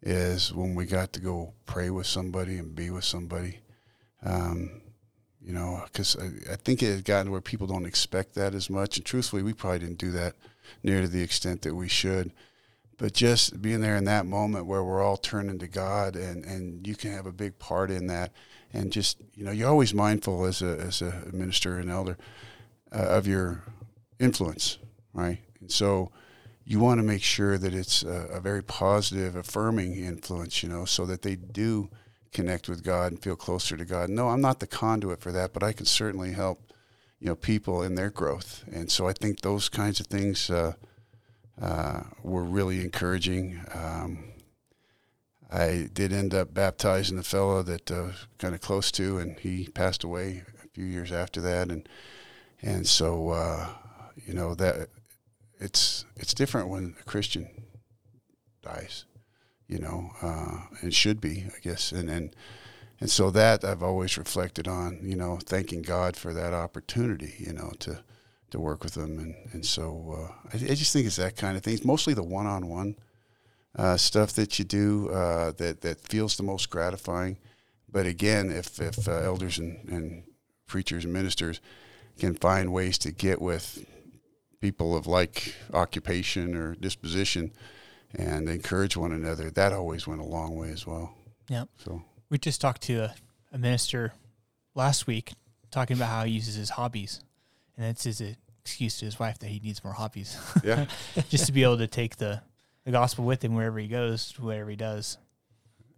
is when we got to go pray with somebody and be with somebody. Um, you know, because I, I think it had gotten where people don't expect that as much. And truthfully, we probably didn't do that near to the extent that we should. But just being there in that moment where we're all turning to God and, and you can have a big part in that. And just, you know, you're always mindful as a, as a minister and elder uh, of your influence, right? And so you want to make sure that it's a, a very positive, affirming influence, you know, so that they do connect with God and feel closer to God. No, I'm not the conduit for that, but I can certainly help, you know, people in their growth. And so I think those kinds of things uh, uh, were really encouraging. Um, I did end up baptizing the fellow that uh, kind of close to, and he passed away a few years after that. And and so uh, you know that it's it's different when a Christian dies, you know, uh, it should be, I guess, and and and so that I've always reflected on, you know, thanking God for that opportunity, you know, to to work with them, and and so uh, I, I, just think it's that kind of thing. It's mostly the one-on-one uh, stuff that you do uh, that that feels the most gratifying. But again, if if uh, elders and, and preachers and ministers can find ways to get with people of like occupation or disposition and encourage one another, that always went a long way as well. Yeah. So we just talked to a, a minister last week talking about how he uses his hobbies, and that's his excuse to his wife that he needs more hobbies. Yeah. just to be able to take the the gospel with him wherever he goes, whatever he does.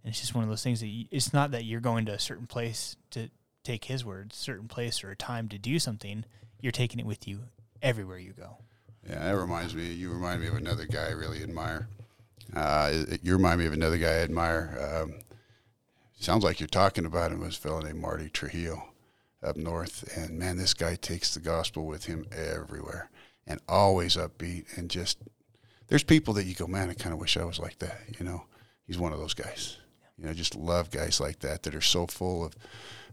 And it's just one of those things that you, it's not that you're going to a certain place to take his words, certain place or a time to do something. You're taking it with you everywhere you go. Yeah, that reminds me. You remind me of another guy I really admire. Uh, you remind me of another guy I admire. Um, sounds like you're talking about him. A fellow named Marty Trujillo up north, and man, this guy takes the gospel with him everywhere, and always upbeat. And just there's people that you go, man, I kind of wish I was like that. You know, he's one of those guys. You know, just love guys like that that are so full of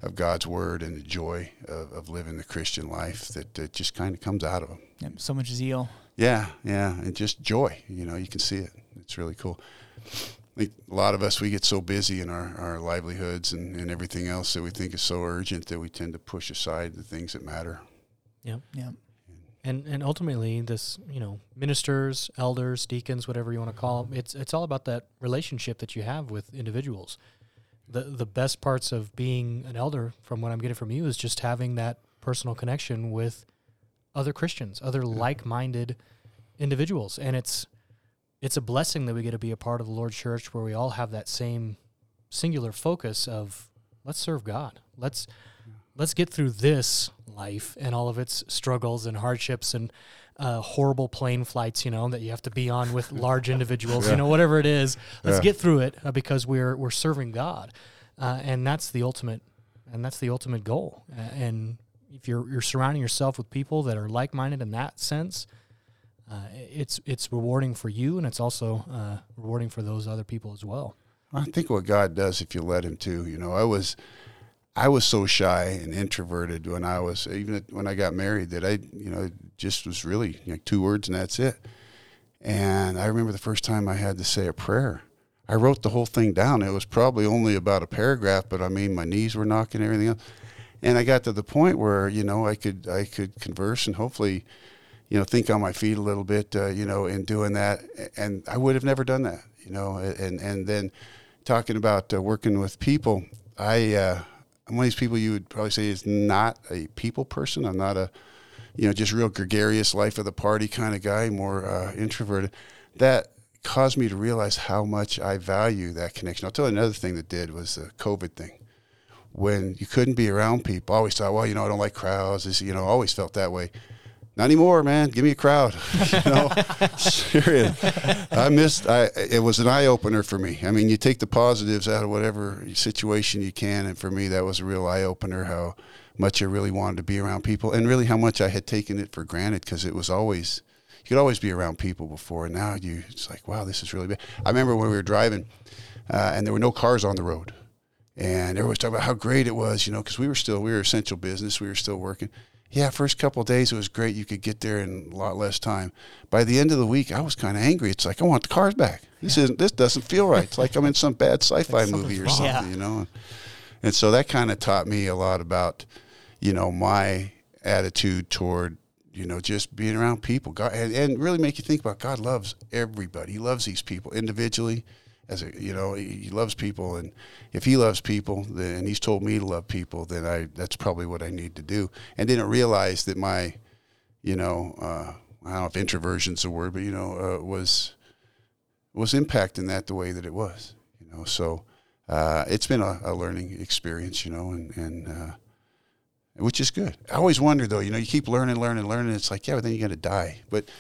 of God's word and the joy of, of living the Christian life that, that just kind of comes out of them. Yep, so much zeal. Yeah, yeah, and just joy. You know, you can see it. It's really cool. a lot of us we get so busy in our, our livelihoods and, and everything else that we think is so urgent that we tend to push aside the things that matter. Yep. Yep. And and ultimately, this you know ministers, elders, deacons, whatever you want to call them, it's it's all about that relationship that you have with individuals. The the best parts of being an elder, from what I'm getting from you, is just having that personal connection with other Christians, other like-minded individuals, and it's it's a blessing that we get to be a part of the Lord's church where we all have that same singular focus of let's serve God. Let's let's get through this life and all of its struggles and hardships and uh, horrible plane flights, you know, that you have to be on with large individuals, yeah. you know, whatever it is. Let's yeah. get through it uh, because we're we're serving God, uh, and that's the ultimate, and that's the ultimate goal. and if you're you're surrounding yourself with people that are like minded in that sense, uh, it's it's rewarding for you, and it's also uh, rewarding for those other people as well. I think what God does, if you let Him to, you know, I was. I was so shy and introverted when I was even when I got married that I you know just was really like two words and that's it. And I remember the first time I had to say a prayer. I wrote the whole thing down. It was probably only about a paragraph, but I mean my knees were knocking everything else. And I got to the point where you know I could I could converse and hopefully, you know, think on my feet a little bit, uh, you know, in doing that. And I would have never done that, you know. And and then talking about uh, working with people, I uh, I'm one of these people you would probably say is not a people person. I'm not a you know, just real gregarious life of the party kind of guy, more uh, introverted. That caused me to realize how much I value that connection. I'll tell you another thing that did was the COVID thing. When you couldn't be around people, I always thought, well, you know, I don't like crowds. You know, always felt that way. Not anymore, man. Give me a crowd. you know, serious. I missed. I it was an eye opener for me. I mean, you take the positives out of whatever situation you can, and for me, that was a real eye opener. How much I really wanted to be around people, and really how much I had taken it for granted because it was always you could always be around people before, and now you it's like wow, this is really bad. I remember when we were driving, uh, and there were no cars on the road, and everyone was talking about how great it was, you know, because we were still we were essential business, we were still working. Yeah, first couple days it was great. You could get there in a lot less time. By the end of the week, I was kind of angry. It's like I want the cars back. This yeah. isn't. This doesn't feel right. It's like I'm in some bad sci-fi movie or something, yeah. you know. And so that kind of taught me a lot about you know, my attitude toward, you know, just being around people. God, and, and really make you think about God loves everybody. He loves these people individually. As a, you know, he, he loves people, and if he loves people, then and he's told me to love people, then I that's probably what I need to do. And didn't realize that my, you know, uh, I don't know if introversion's a word, but you know, uh, was was impacting that the way that it was. You know, so uh, it's been a, a, learning experience, you know, and and uh, which is good. I always wonder though, you know, you keep learning, learning, learning. It's like, yeah, but then you're gonna die. But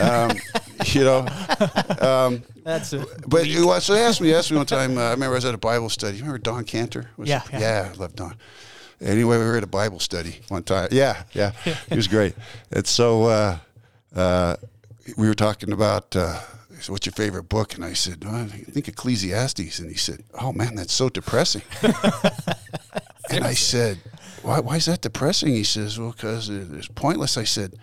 um, you know, um, that's it. But well, so they asked me, asked me one time. Uh, I remember I was at a Bible study. You remember Don Cantor? Was yeah, yeah, yeah, I love Don. Anyway, we were at a Bible study one time. Yeah, yeah, he was great. And so uh, uh, we were talking about uh, "What's your favorite book?" And I said, "I think Ecclesiastes." And he said, "Oh man, that's so depressing." and I said, why, "Why is that depressing?" He says, "Well, because it's pointless." I said,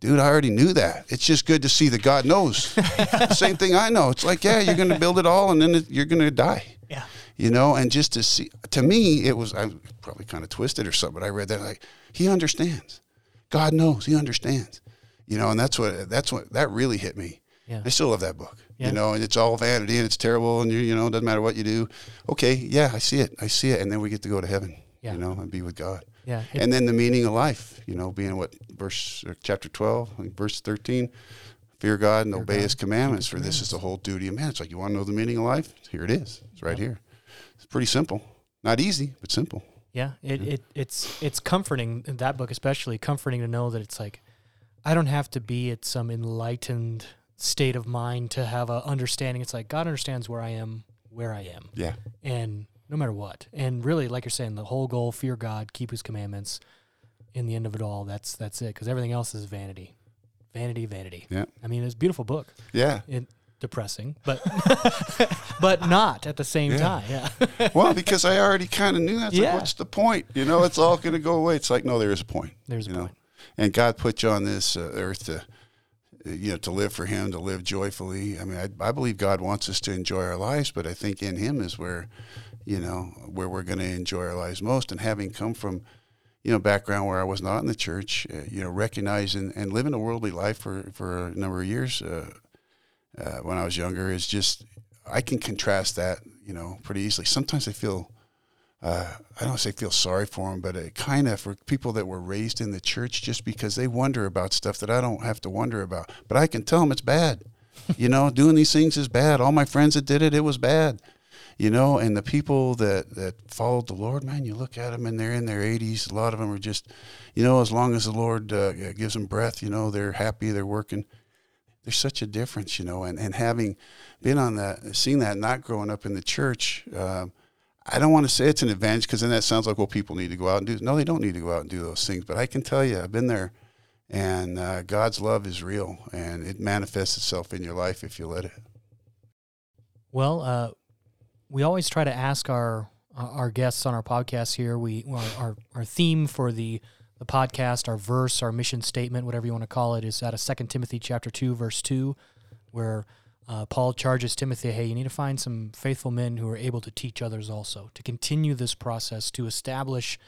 "Dude, I already knew that. It's just good to see that God knows." Same thing I know. It's like, yeah, you're going to build it all, and then you're going to die. Yeah. You know, and just to see, to me, it was I was probably kind of twisted or something. But I read that like he understands. God knows. He understands. You know, and that's what that's what that really hit me yeah. I still love that book. Yeah. You know, and it's all vanity and it's terrible and you you know, it doesn't matter what you do. Okay, yeah, I see it. I see it. And then we get to go to heaven. Yeah. You know, and be with God. Yeah. It, and then the meaning of life, you know, being what verse uh, chapter twelve, verse thirteen, fear God and obey God. his commandments, for this is the whole duty of man. It's like you want to know the meaning of life? Here it is. It's right here. It's pretty simple. Not easy, but simple. Yeah. It, it it's it's comforting in that book especially, comforting to know that it's like I don't have to be at some enlightened state of mind to have a understanding. It's like God understands where I am, where I am. Yeah. And no matter what. And really, like you're saying, the whole goal: fear God, keep His commandments. In the end of it all, that's that's it. Because everything else is vanity, vanity, vanity. Yeah. I mean, it's a beautiful book. Yeah. It, depressing, but but not at the same yeah. time. Yeah. well, because I already kind of knew that. Yeah. Like, what's the point? You know, it's all going to go away. It's like, no, there is a point. There's a know? point. And God put you on this uh, earth to you know, to live for Him, to live joyfully. I mean, I, I believe God wants us to enjoy our lives, but I think in Him is where, you know, where we're going to enjoy our lives most. And having come from, you know, background where I was not in the church, uh, you know, recognizing and living a worldly life for for a number of years uh, uh, when I was younger is just I can contrast that, you know, pretty easily. Sometimes I feel uh, I don't say feel sorry for them, but it kind of for people that were raised in the church just because they wonder about stuff that I don't have to wonder about. But I can tell them it's bad. you know, doing these things is bad. All my friends that did it, it was bad. You know, and the people that, that followed the Lord, man, you look at them and they're in their 80s. A lot of them are just, you know, as long as the Lord uh, gives them breath, you know, they're happy, they're working. There's such a difference, you know, and, and having been on that, seeing that, not growing up in the church, uh, I don't want to say it's an advantage because then that sounds like well people need to go out and do. No, they don't need to go out and do those things. But I can tell you, I've been there, and uh, God's love is real, and it manifests itself in your life if you let it. Well, uh, we always try to ask our our guests on our podcast here. We our our theme for the the podcast, our verse, our mission statement, whatever you want to call it, is out of Second Timothy chapter two, verse two, where uh, Paul charges Timothy, hey, you need to find some faithful men who are able to teach others also, to continue this process, to establish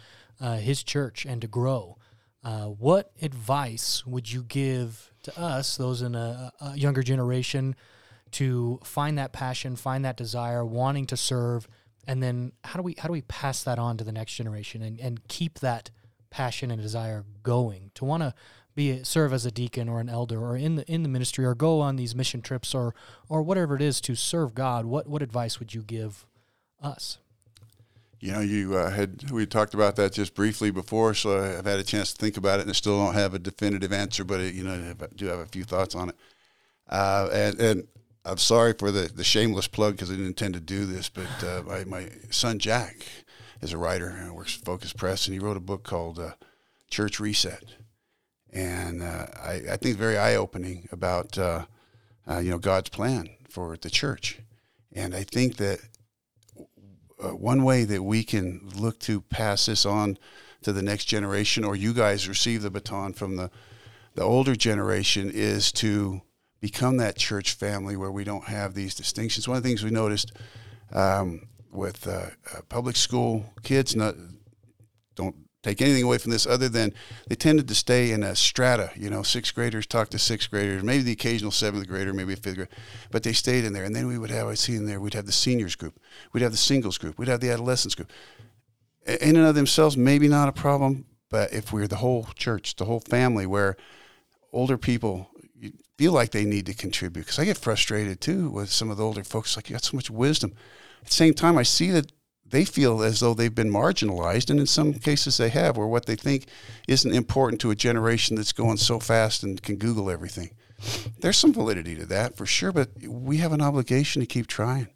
uh, his church and to grow. Uh, what advice would you give to us, those in a, a, younger generation, to find that passion, find that desire, wanting to serve, and then how do we how do we pass that on to the next generation and, and keep that passion and desire going to want to be serve as a deacon or an elder or in the in the ministry or go on these mission trips or or whatever it is to serve God, what what advice would you give us? You know, you uh, had we talked about that just briefly before, so I've had a chance to think about it, and I still don't have a definitive answer, but it, you know, I do have a few thoughts on it. Uh, and, and I'm sorry for the, the shameless plug because I didn't intend to do this, but uh, my, my son Jack is a writer and works for Focus Press, and he wrote a book called uh, Church Reset. And uh, I, I, think very eye opening about uh, uh, you know God's plan for the church, and I think that uh, one way that we can look to pass this on to the next generation, or you guys receive the baton from the the older generation, is to become that church family where we don't have these distinctions. One of the things we noticed um, with uh, uh, public school kids, not don't take anything away from this other than they tended to stay in a strata. You know, sixth graders talk to sixth graders, maybe the occasional seventh grader, maybe a fifth grader, but they stayed in there. And then we would have, I see in there, we'd have the seniors group, we'd have the singles group, we'd have the adolescents group. In and of themselves, maybe not a problem, but if we're the whole church, the whole family, where older people feel like they need to contribute, because I get frustrated too with some of the older folks, like, you got so much wisdom At the same time, I see that they feel as though they've been marginalized, and in some cases they have, where what they think isn't important to a generation that's going so fast and can Google everything. There's some validity to that for sure, but we have an obligation to keep trying.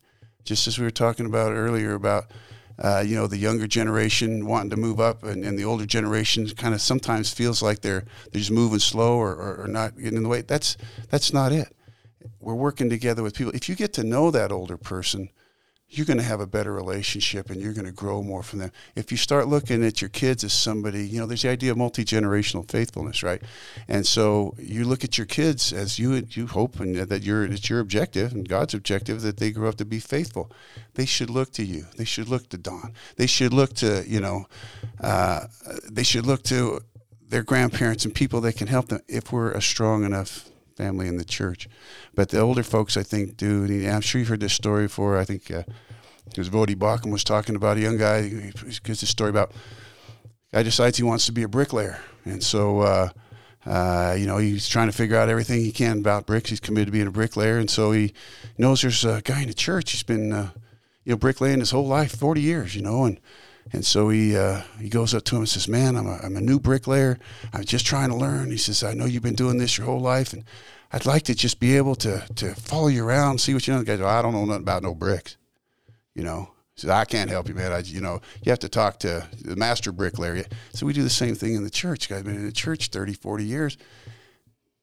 Just as we were talking about earlier about uh, you know, the younger generation wanting to move up, and, and the older generation kind of sometimes feels like they're they're just moving slow or, or, or, not getting in the way. That's that's not it. We're working together with people. If you get to know that older person, you're going to have a better relationship and you're going to grow more from them. If you start looking at your kids as somebody, you know, there's the idea of multi generational faithfulness, right? And so you look at your kids as you you hope and that your it's your objective and God's objective that they grow up to be faithful. They should look to you. They should look to Don. They should look to you know, uh, they should look to their grandparents and people that can help them if we're a strong enough family in the church. But the older folks, I think, do. And I'm sure you've heard this story before. I think uh, it was was talking about a young guy. He gives a story about guy decides he wants to be a bricklayer, and so. Uh, uh, you know, he's trying to figure out everything he can about bricks. He's committed to being a bricklayer, and so he knows there's a guy in the church. He's been, uh, you know, bricklaying his whole life, forty years. You know, and and so he uh, he goes up to him and says, "Man, I'm a, I'm a new bricklayer. I'm just trying to learn." He says, "I know you've been doing this your whole life, and I'd like to just be able to to follow you around, see what you know." The guy goes, "I don't know nothing about no bricks," you know. He says, "I can't help you, man. I, you know, you have to talk to the master bricklayer." So we do the same thing in the church. Guy's been in the church 30, 40 years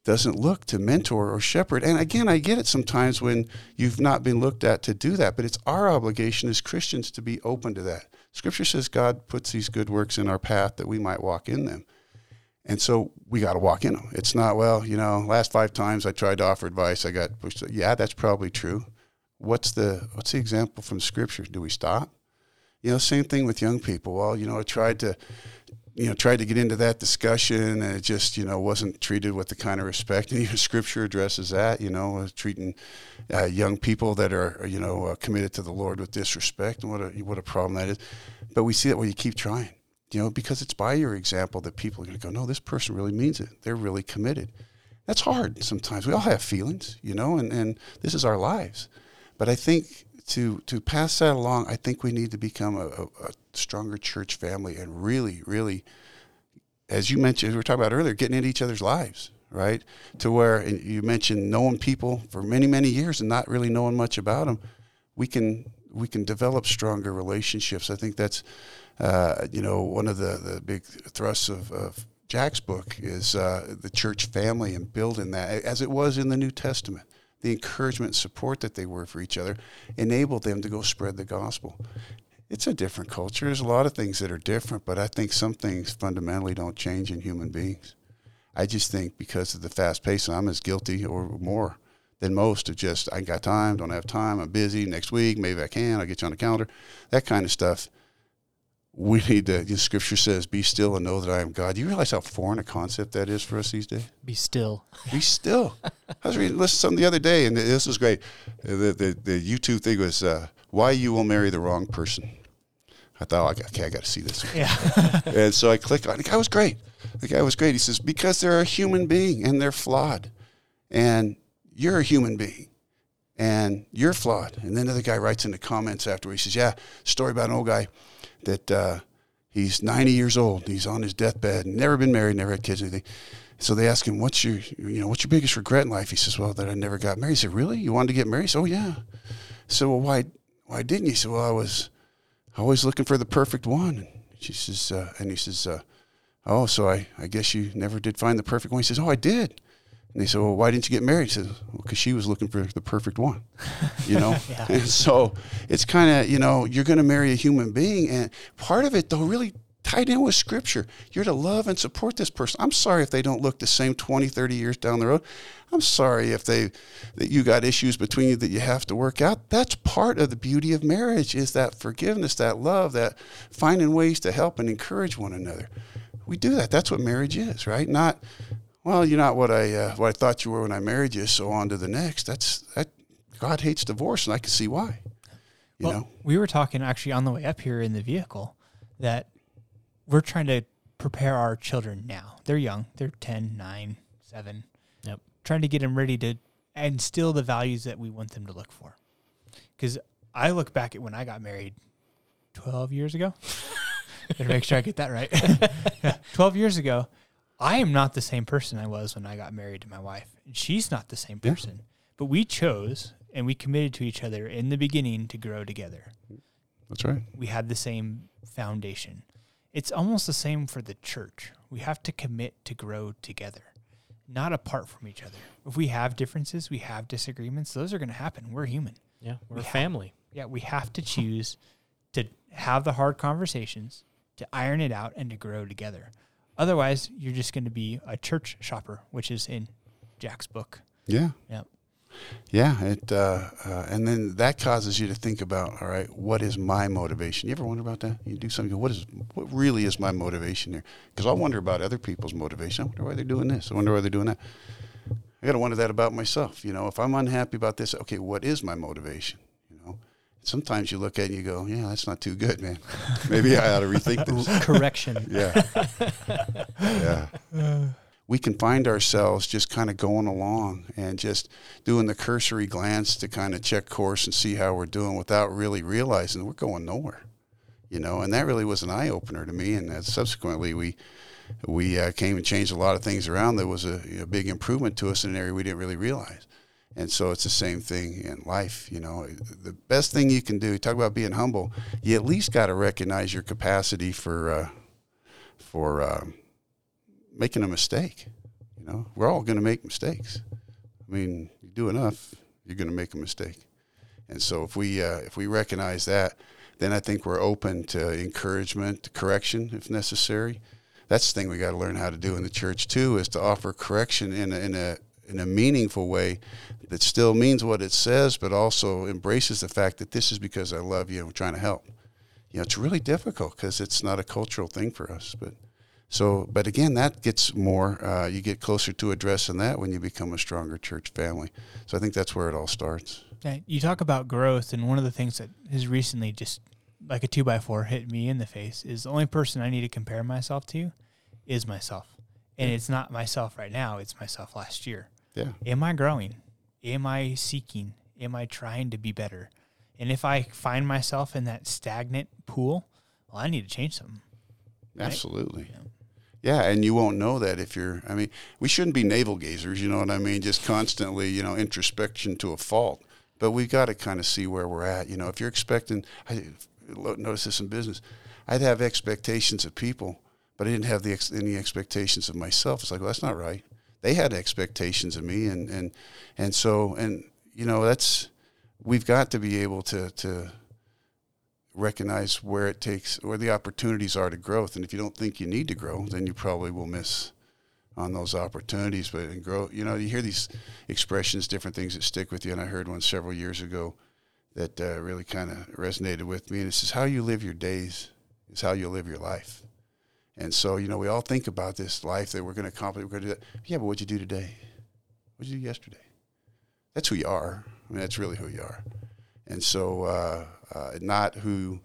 doesn't look to mentor or shepherd. And again, I get it sometimes when you've not been looked at to do that, but it's our obligation as Christians to be open to that. Scripture says God puts these good works in our path that we might walk in them. And so we got to walk in them. It's not, well, you know, last five times I tried to offer advice, I got pushed. Yeah, that's probably true. What's the what's the example from Scripture? Do we stop? You know, same thing with young people. Well, you know, I tried to, you know, tried to get into that discussion, and it just, you know, wasn't treated with the kind of respect. And even Scripture addresses that. You know, uh, treating uh, young people that are, you know, uh, committed to the Lord with disrespect, and what a what a problem that is. But we see that when you keep trying you know, because it's by your example that people are going to go, no, this person really means it. They're really committed. That's hard sometimes. We all have feelings, you know, and, and this is our lives. But I think to to pass that along, I think we need to become a, a, a stronger church family and really, really, as you mentioned, we were talking about earlier, getting into each other's lives, right? To where and you mentioned knowing people for many, many years and not really knowing much about them, we can we can develop stronger relationships. I think that's uh, you know, one of the, the big thrusts of, of Jack's book is uh, the church family and building that, as it was in the New Testament. The encouragement and support that they were for each other enabled them to go spread the gospel. It's a different culture. There's a lot of things that are different, but I think some things fundamentally don't change in human beings. I just think because of the fast pace, I'm as guilty or more than most of just, I got time, don't have time, I'm busy, next week, maybe I can, I'll get you on the calendar. That kind of stuff we need to, the scripture says, be still and know that I am God. Do you realize how foreign a concept that is for us these days? Be still. Be still. I was reading this something the other day, and this was great. The, the, the YouTube thing was, uh, why you will marry the wrong person. I thought, okay, I got to see this. Yeah. and so I click on it. The guy was great. The guy was great. He says, because they're a human being and they're flawed. And you're a human being and you're flawed. And then the guy writes in the comments after he says, yeah, story about an old guy that uh, he's 90 years old. He's on his deathbed, never been married, never had kids, anything. So they ask him, "What's your, you know, what's your biggest regret in life?" He says, "Well, that I never got married." He said, "Really? You wanted to get married?" He said, "Oh yeah." So well, why, why didn't you? He said, "Well, I was always looking for the perfect one." And she says, uh, and he says, uh, "Oh, so I, I guess you never did find the perfect one." He says, "Oh, I did." And they said, "Well, why didn't you get married?" He said, "Well, because she was looking for the perfect one." You know, Yeah. and so it's kind of you know you're going to marry a human being, and part of it though really tied in with scripture. You're to love and support this person. I'm sorry if they don't look the same 20, 30 years down the road. I'm sorry if they that you got issues between you that you have to work out. That's part of the beauty of marriage is that forgiveness, that love, that finding ways to help and encourage one another. We do that. That's what marriage is, right? Not well, you're not what I uh, what I thought you were when I married you. So on to the next. That's that. God hates divorce, and I can see why. You well, know, we were talking actually on the way up here in the vehicle that we're trying to prepare our children now. They're young. They're 10, 9, 7. Yep. Trying to get them ready to instill the values that we want them to look for. Because I look back at when I got married 12 years ago. Better make sure I get that right. 12 years ago, I am not the same person I was when I got married to my wife. And she's not the same Yeah. person. But we chose and we committed to each other in the beginning to grow together. That's right. We had the same foundation. It's almost the same for the church. We have to commit to grow together, not apart from each other. If we have differences, we have disagreements, those are going to happen. We're human. Yeah, we're We a have- family. Yeah, we have to choose to have the hard conversations, to iron it out, and to grow together. Otherwise, you're just going to be a church shopper, which is in Jack's book. Yeah. Yeah. Yeah. It uh, uh, and then that causes you to think about, all right, what is my motivation? You ever wonder about that? You do something. go, What is what really is my motivation here? Because I wonder about other people's motivation. I wonder why they're doing this. I wonder why they're doing that. I got to wonder that about myself. You know, if I'm unhappy about this, okay, what is my motivation? Sometimes you look at it and you go, yeah, that's not too good, man. Maybe I ought to rethink this. Correction. Yeah. yeah. We can find ourselves just kind of going along and just doing the cursory glance to kind of check course and see how we're doing without really realizing we're going nowhere. You know, and that really was an eye opener to me. And uh, subsequently, we we uh, came and changed a lot of things around. That was a, a big improvement to us in an area we didn't really realize. And so it's the same thing in life. You know, the best thing you can do. Talk about being humble. You at least got to recognize your capacity for uh, for um, making a mistake. You know, we're all going to make mistakes. I mean, you do enough, you're going to make a mistake. And so if we uh, if we recognize that, then I think we're open to encouragement, to correction if necessary. That's the thing we got to learn how to do in the church too, is to offer correction in a, in a in a meaningful way that still means what it says, but also embraces the fact that this is because I love you and we're trying to help. You know, it's really difficult because it's not a cultural thing for us. But so, but again, that gets more. Uh, you get closer to addressing that when you become a stronger church family. So I think that's where it all starts. Yeah, you talk about growth, and one of the things that has recently just like a two by four hit me in the face is the only person I need to compare myself to is myself. And it's not myself right now, it's myself last year. Yeah. Am I growing? Am I seeking? Am I trying to be better? And if I find myself in that stagnant pool, well, I need to change something. Right? Absolutely. Yeah. Yeah, and you won't know that if you're. I mean, we shouldn't be navel gazers. You know what I mean? Just constantly, you know, introspection to a fault. But we've got to kind of see where we're at. You know, if you're expecting, I notice this in business. I'd have expectations of people, but I didn't have the ex, any expectations of myself. It's like, well, that's not right. They had expectations of me, and and and so and you know that's we've got to be able to to recognize where it takes where the opportunities are to growth. And if you don't think you need to grow then you probably will miss on those opportunities. But in grow you know you hear these expressions different things that stick with you. And i heard one several years ago that uh, really kind of resonated with me. And it says how you live your days is how you live your life and so you know we all think about this life that we're going to accomplish we're going to do that yeah but what'd you do today what'd you do yesterday that's who you are i mean that's really who you are and so uh, uh, not who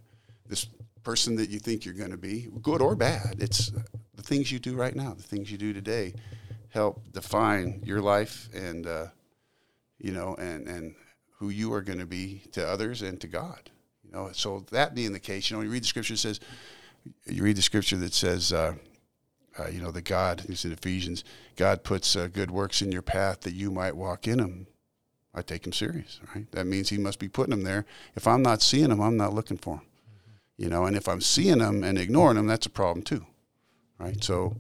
this person that you think you're going to be, good or bad. It's the things you do right now, the things you do today, help define your life and uh, you know and and who you are going to be to others and to God. You know, so that being the case, you know, you read the scripture that says, you read the scripture that says. Uh, uh, you know, the God, is in Ephesians, God puts uh, good works in your path that you might walk in them. I take him serious, right? That means he must be putting them there. If I'm not seeing them, I'm not looking for them. You know, and if I'm seeing them and ignoring them, that's a problem too, right? So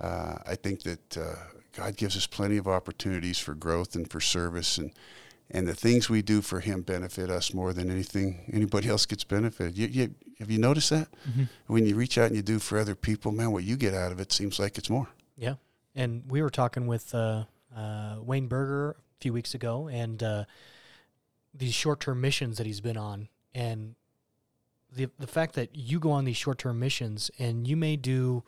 uh, I think that uh, God gives us plenty of opportunities for growth and for service, and and the things we do for Him benefit us more than anything anybody else gets benefited. You, you, have you noticed that Mm-hmm. when you reach out and you do for other people, man, what you get out of it seems like it's more. Yeah. And we were talking with uh, uh, Wayne Berger a few weeks ago and uh, these short term missions that he's been on. And the, the fact that you go on these short term missions and you may do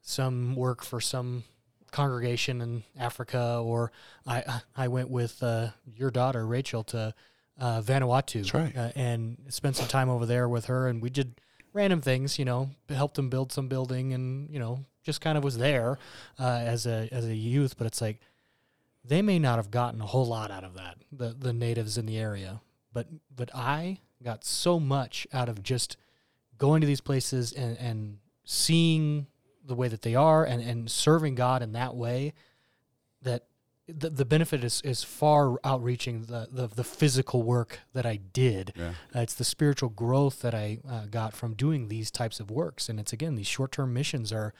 some work for some congregation in Africa, or I, I went with uh, your daughter, Rachel, to uh, Vanuatu. Right. Uh, and spent some time over there with her. And we did random things, you know, helped them build some building and, you know, just kind of was there uh, as a as a youth, but it's like they may not have gotten a whole lot out of that. The the natives in the area, but but I got so much out of just going to these places and and seeing the way that they are and and serving God in that way the, the benefit is, is far outreaching the, the, the physical work that I did. Yeah. Uh, it's the spiritual growth that I uh, got from doing these types of works. And it's again, these short term missions are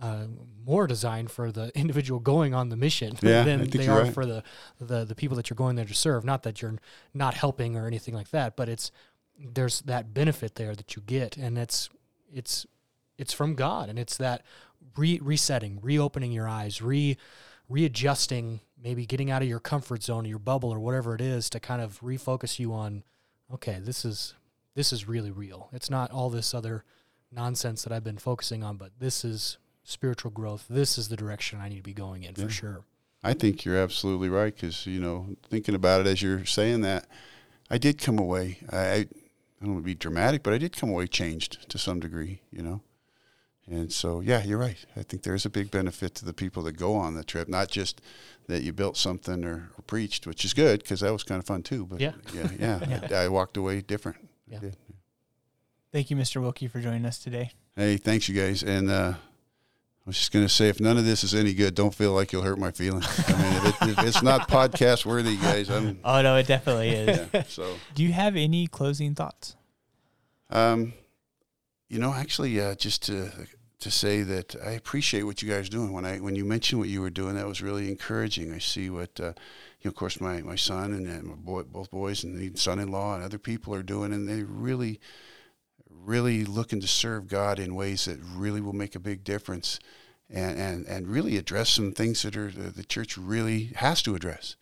uh, more designed for the individual going on the mission Yeah, than they are right. for the, the, the people that you're going there to serve. Not that you're not helping or anything like that, but it's there's that benefit there that you get. And it's, it's, it's from God. And it's that re- resetting, reopening your eyes, re readjusting, maybe getting out of your comfort zone, your bubble, or whatever it is, to kind of refocus you on, okay, this is this is really real. It's not all this other nonsense that I've been focusing on, but this is spiritual growth. This is the direction I need to be going in Yeah. for sure. I think you're absolutely right because you know, thinking about it as you're saying that, I did come away. I, I, I don't want to be dramatic, but I did come away changed to some degree. You know, and so yeah, you're right. I think there's a big benefit to the people that go on the trip, not just that you built something or, or preached, which is good because that was kind of fun too. But Yeah. yeah, yeah, I, I walked away different. I Yeah. Thank you, Mr. Wilkie, for joining us today. Hey, thanks you guys. And uh, I was just going to say, if none of this is any good, don't feel like you'll hurt my feelings. I mean, if, it, if it's not podcast worthy, guys, I'm. Oh no, it definitely is. Yeah, so, Do you have any closing thoughts? um, you know, actually, uh, just to to say that I appreciate what you guys are doing. When I when you mentioned what you were doing, that was really encouraging. I see what, uh, you know, of course, my my son and, and my boy, both boys, and the son-in-law and other people are doing, and they really, really looking to serve God in ways that really will make a big difference, and and and really address some things that are the, the church really has to address.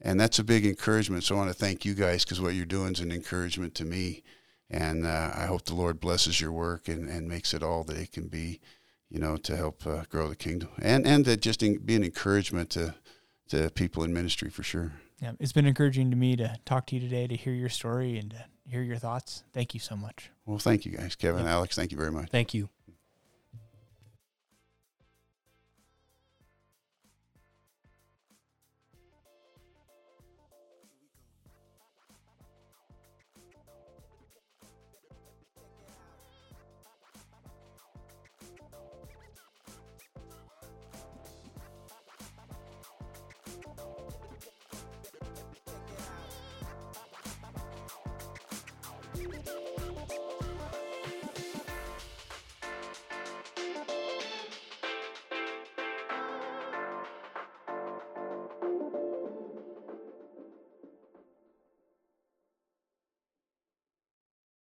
And that's a big encouragement. So I want to thank you guys because what you're doing is an encouragement to me. And uh, I hope the Lord blesses your work and, and makes it all that it can be, you know, to help uh, grow the kingdom and and to just in, be an encouragement to to people in ministry for sure. Yeah, it's been encouraging to me to talk to you today, to hear your story and to hear your thoughts. Thank you so much. Well, thank you guys, Kevin, Yep. Alex. Thank you very much. Thank you.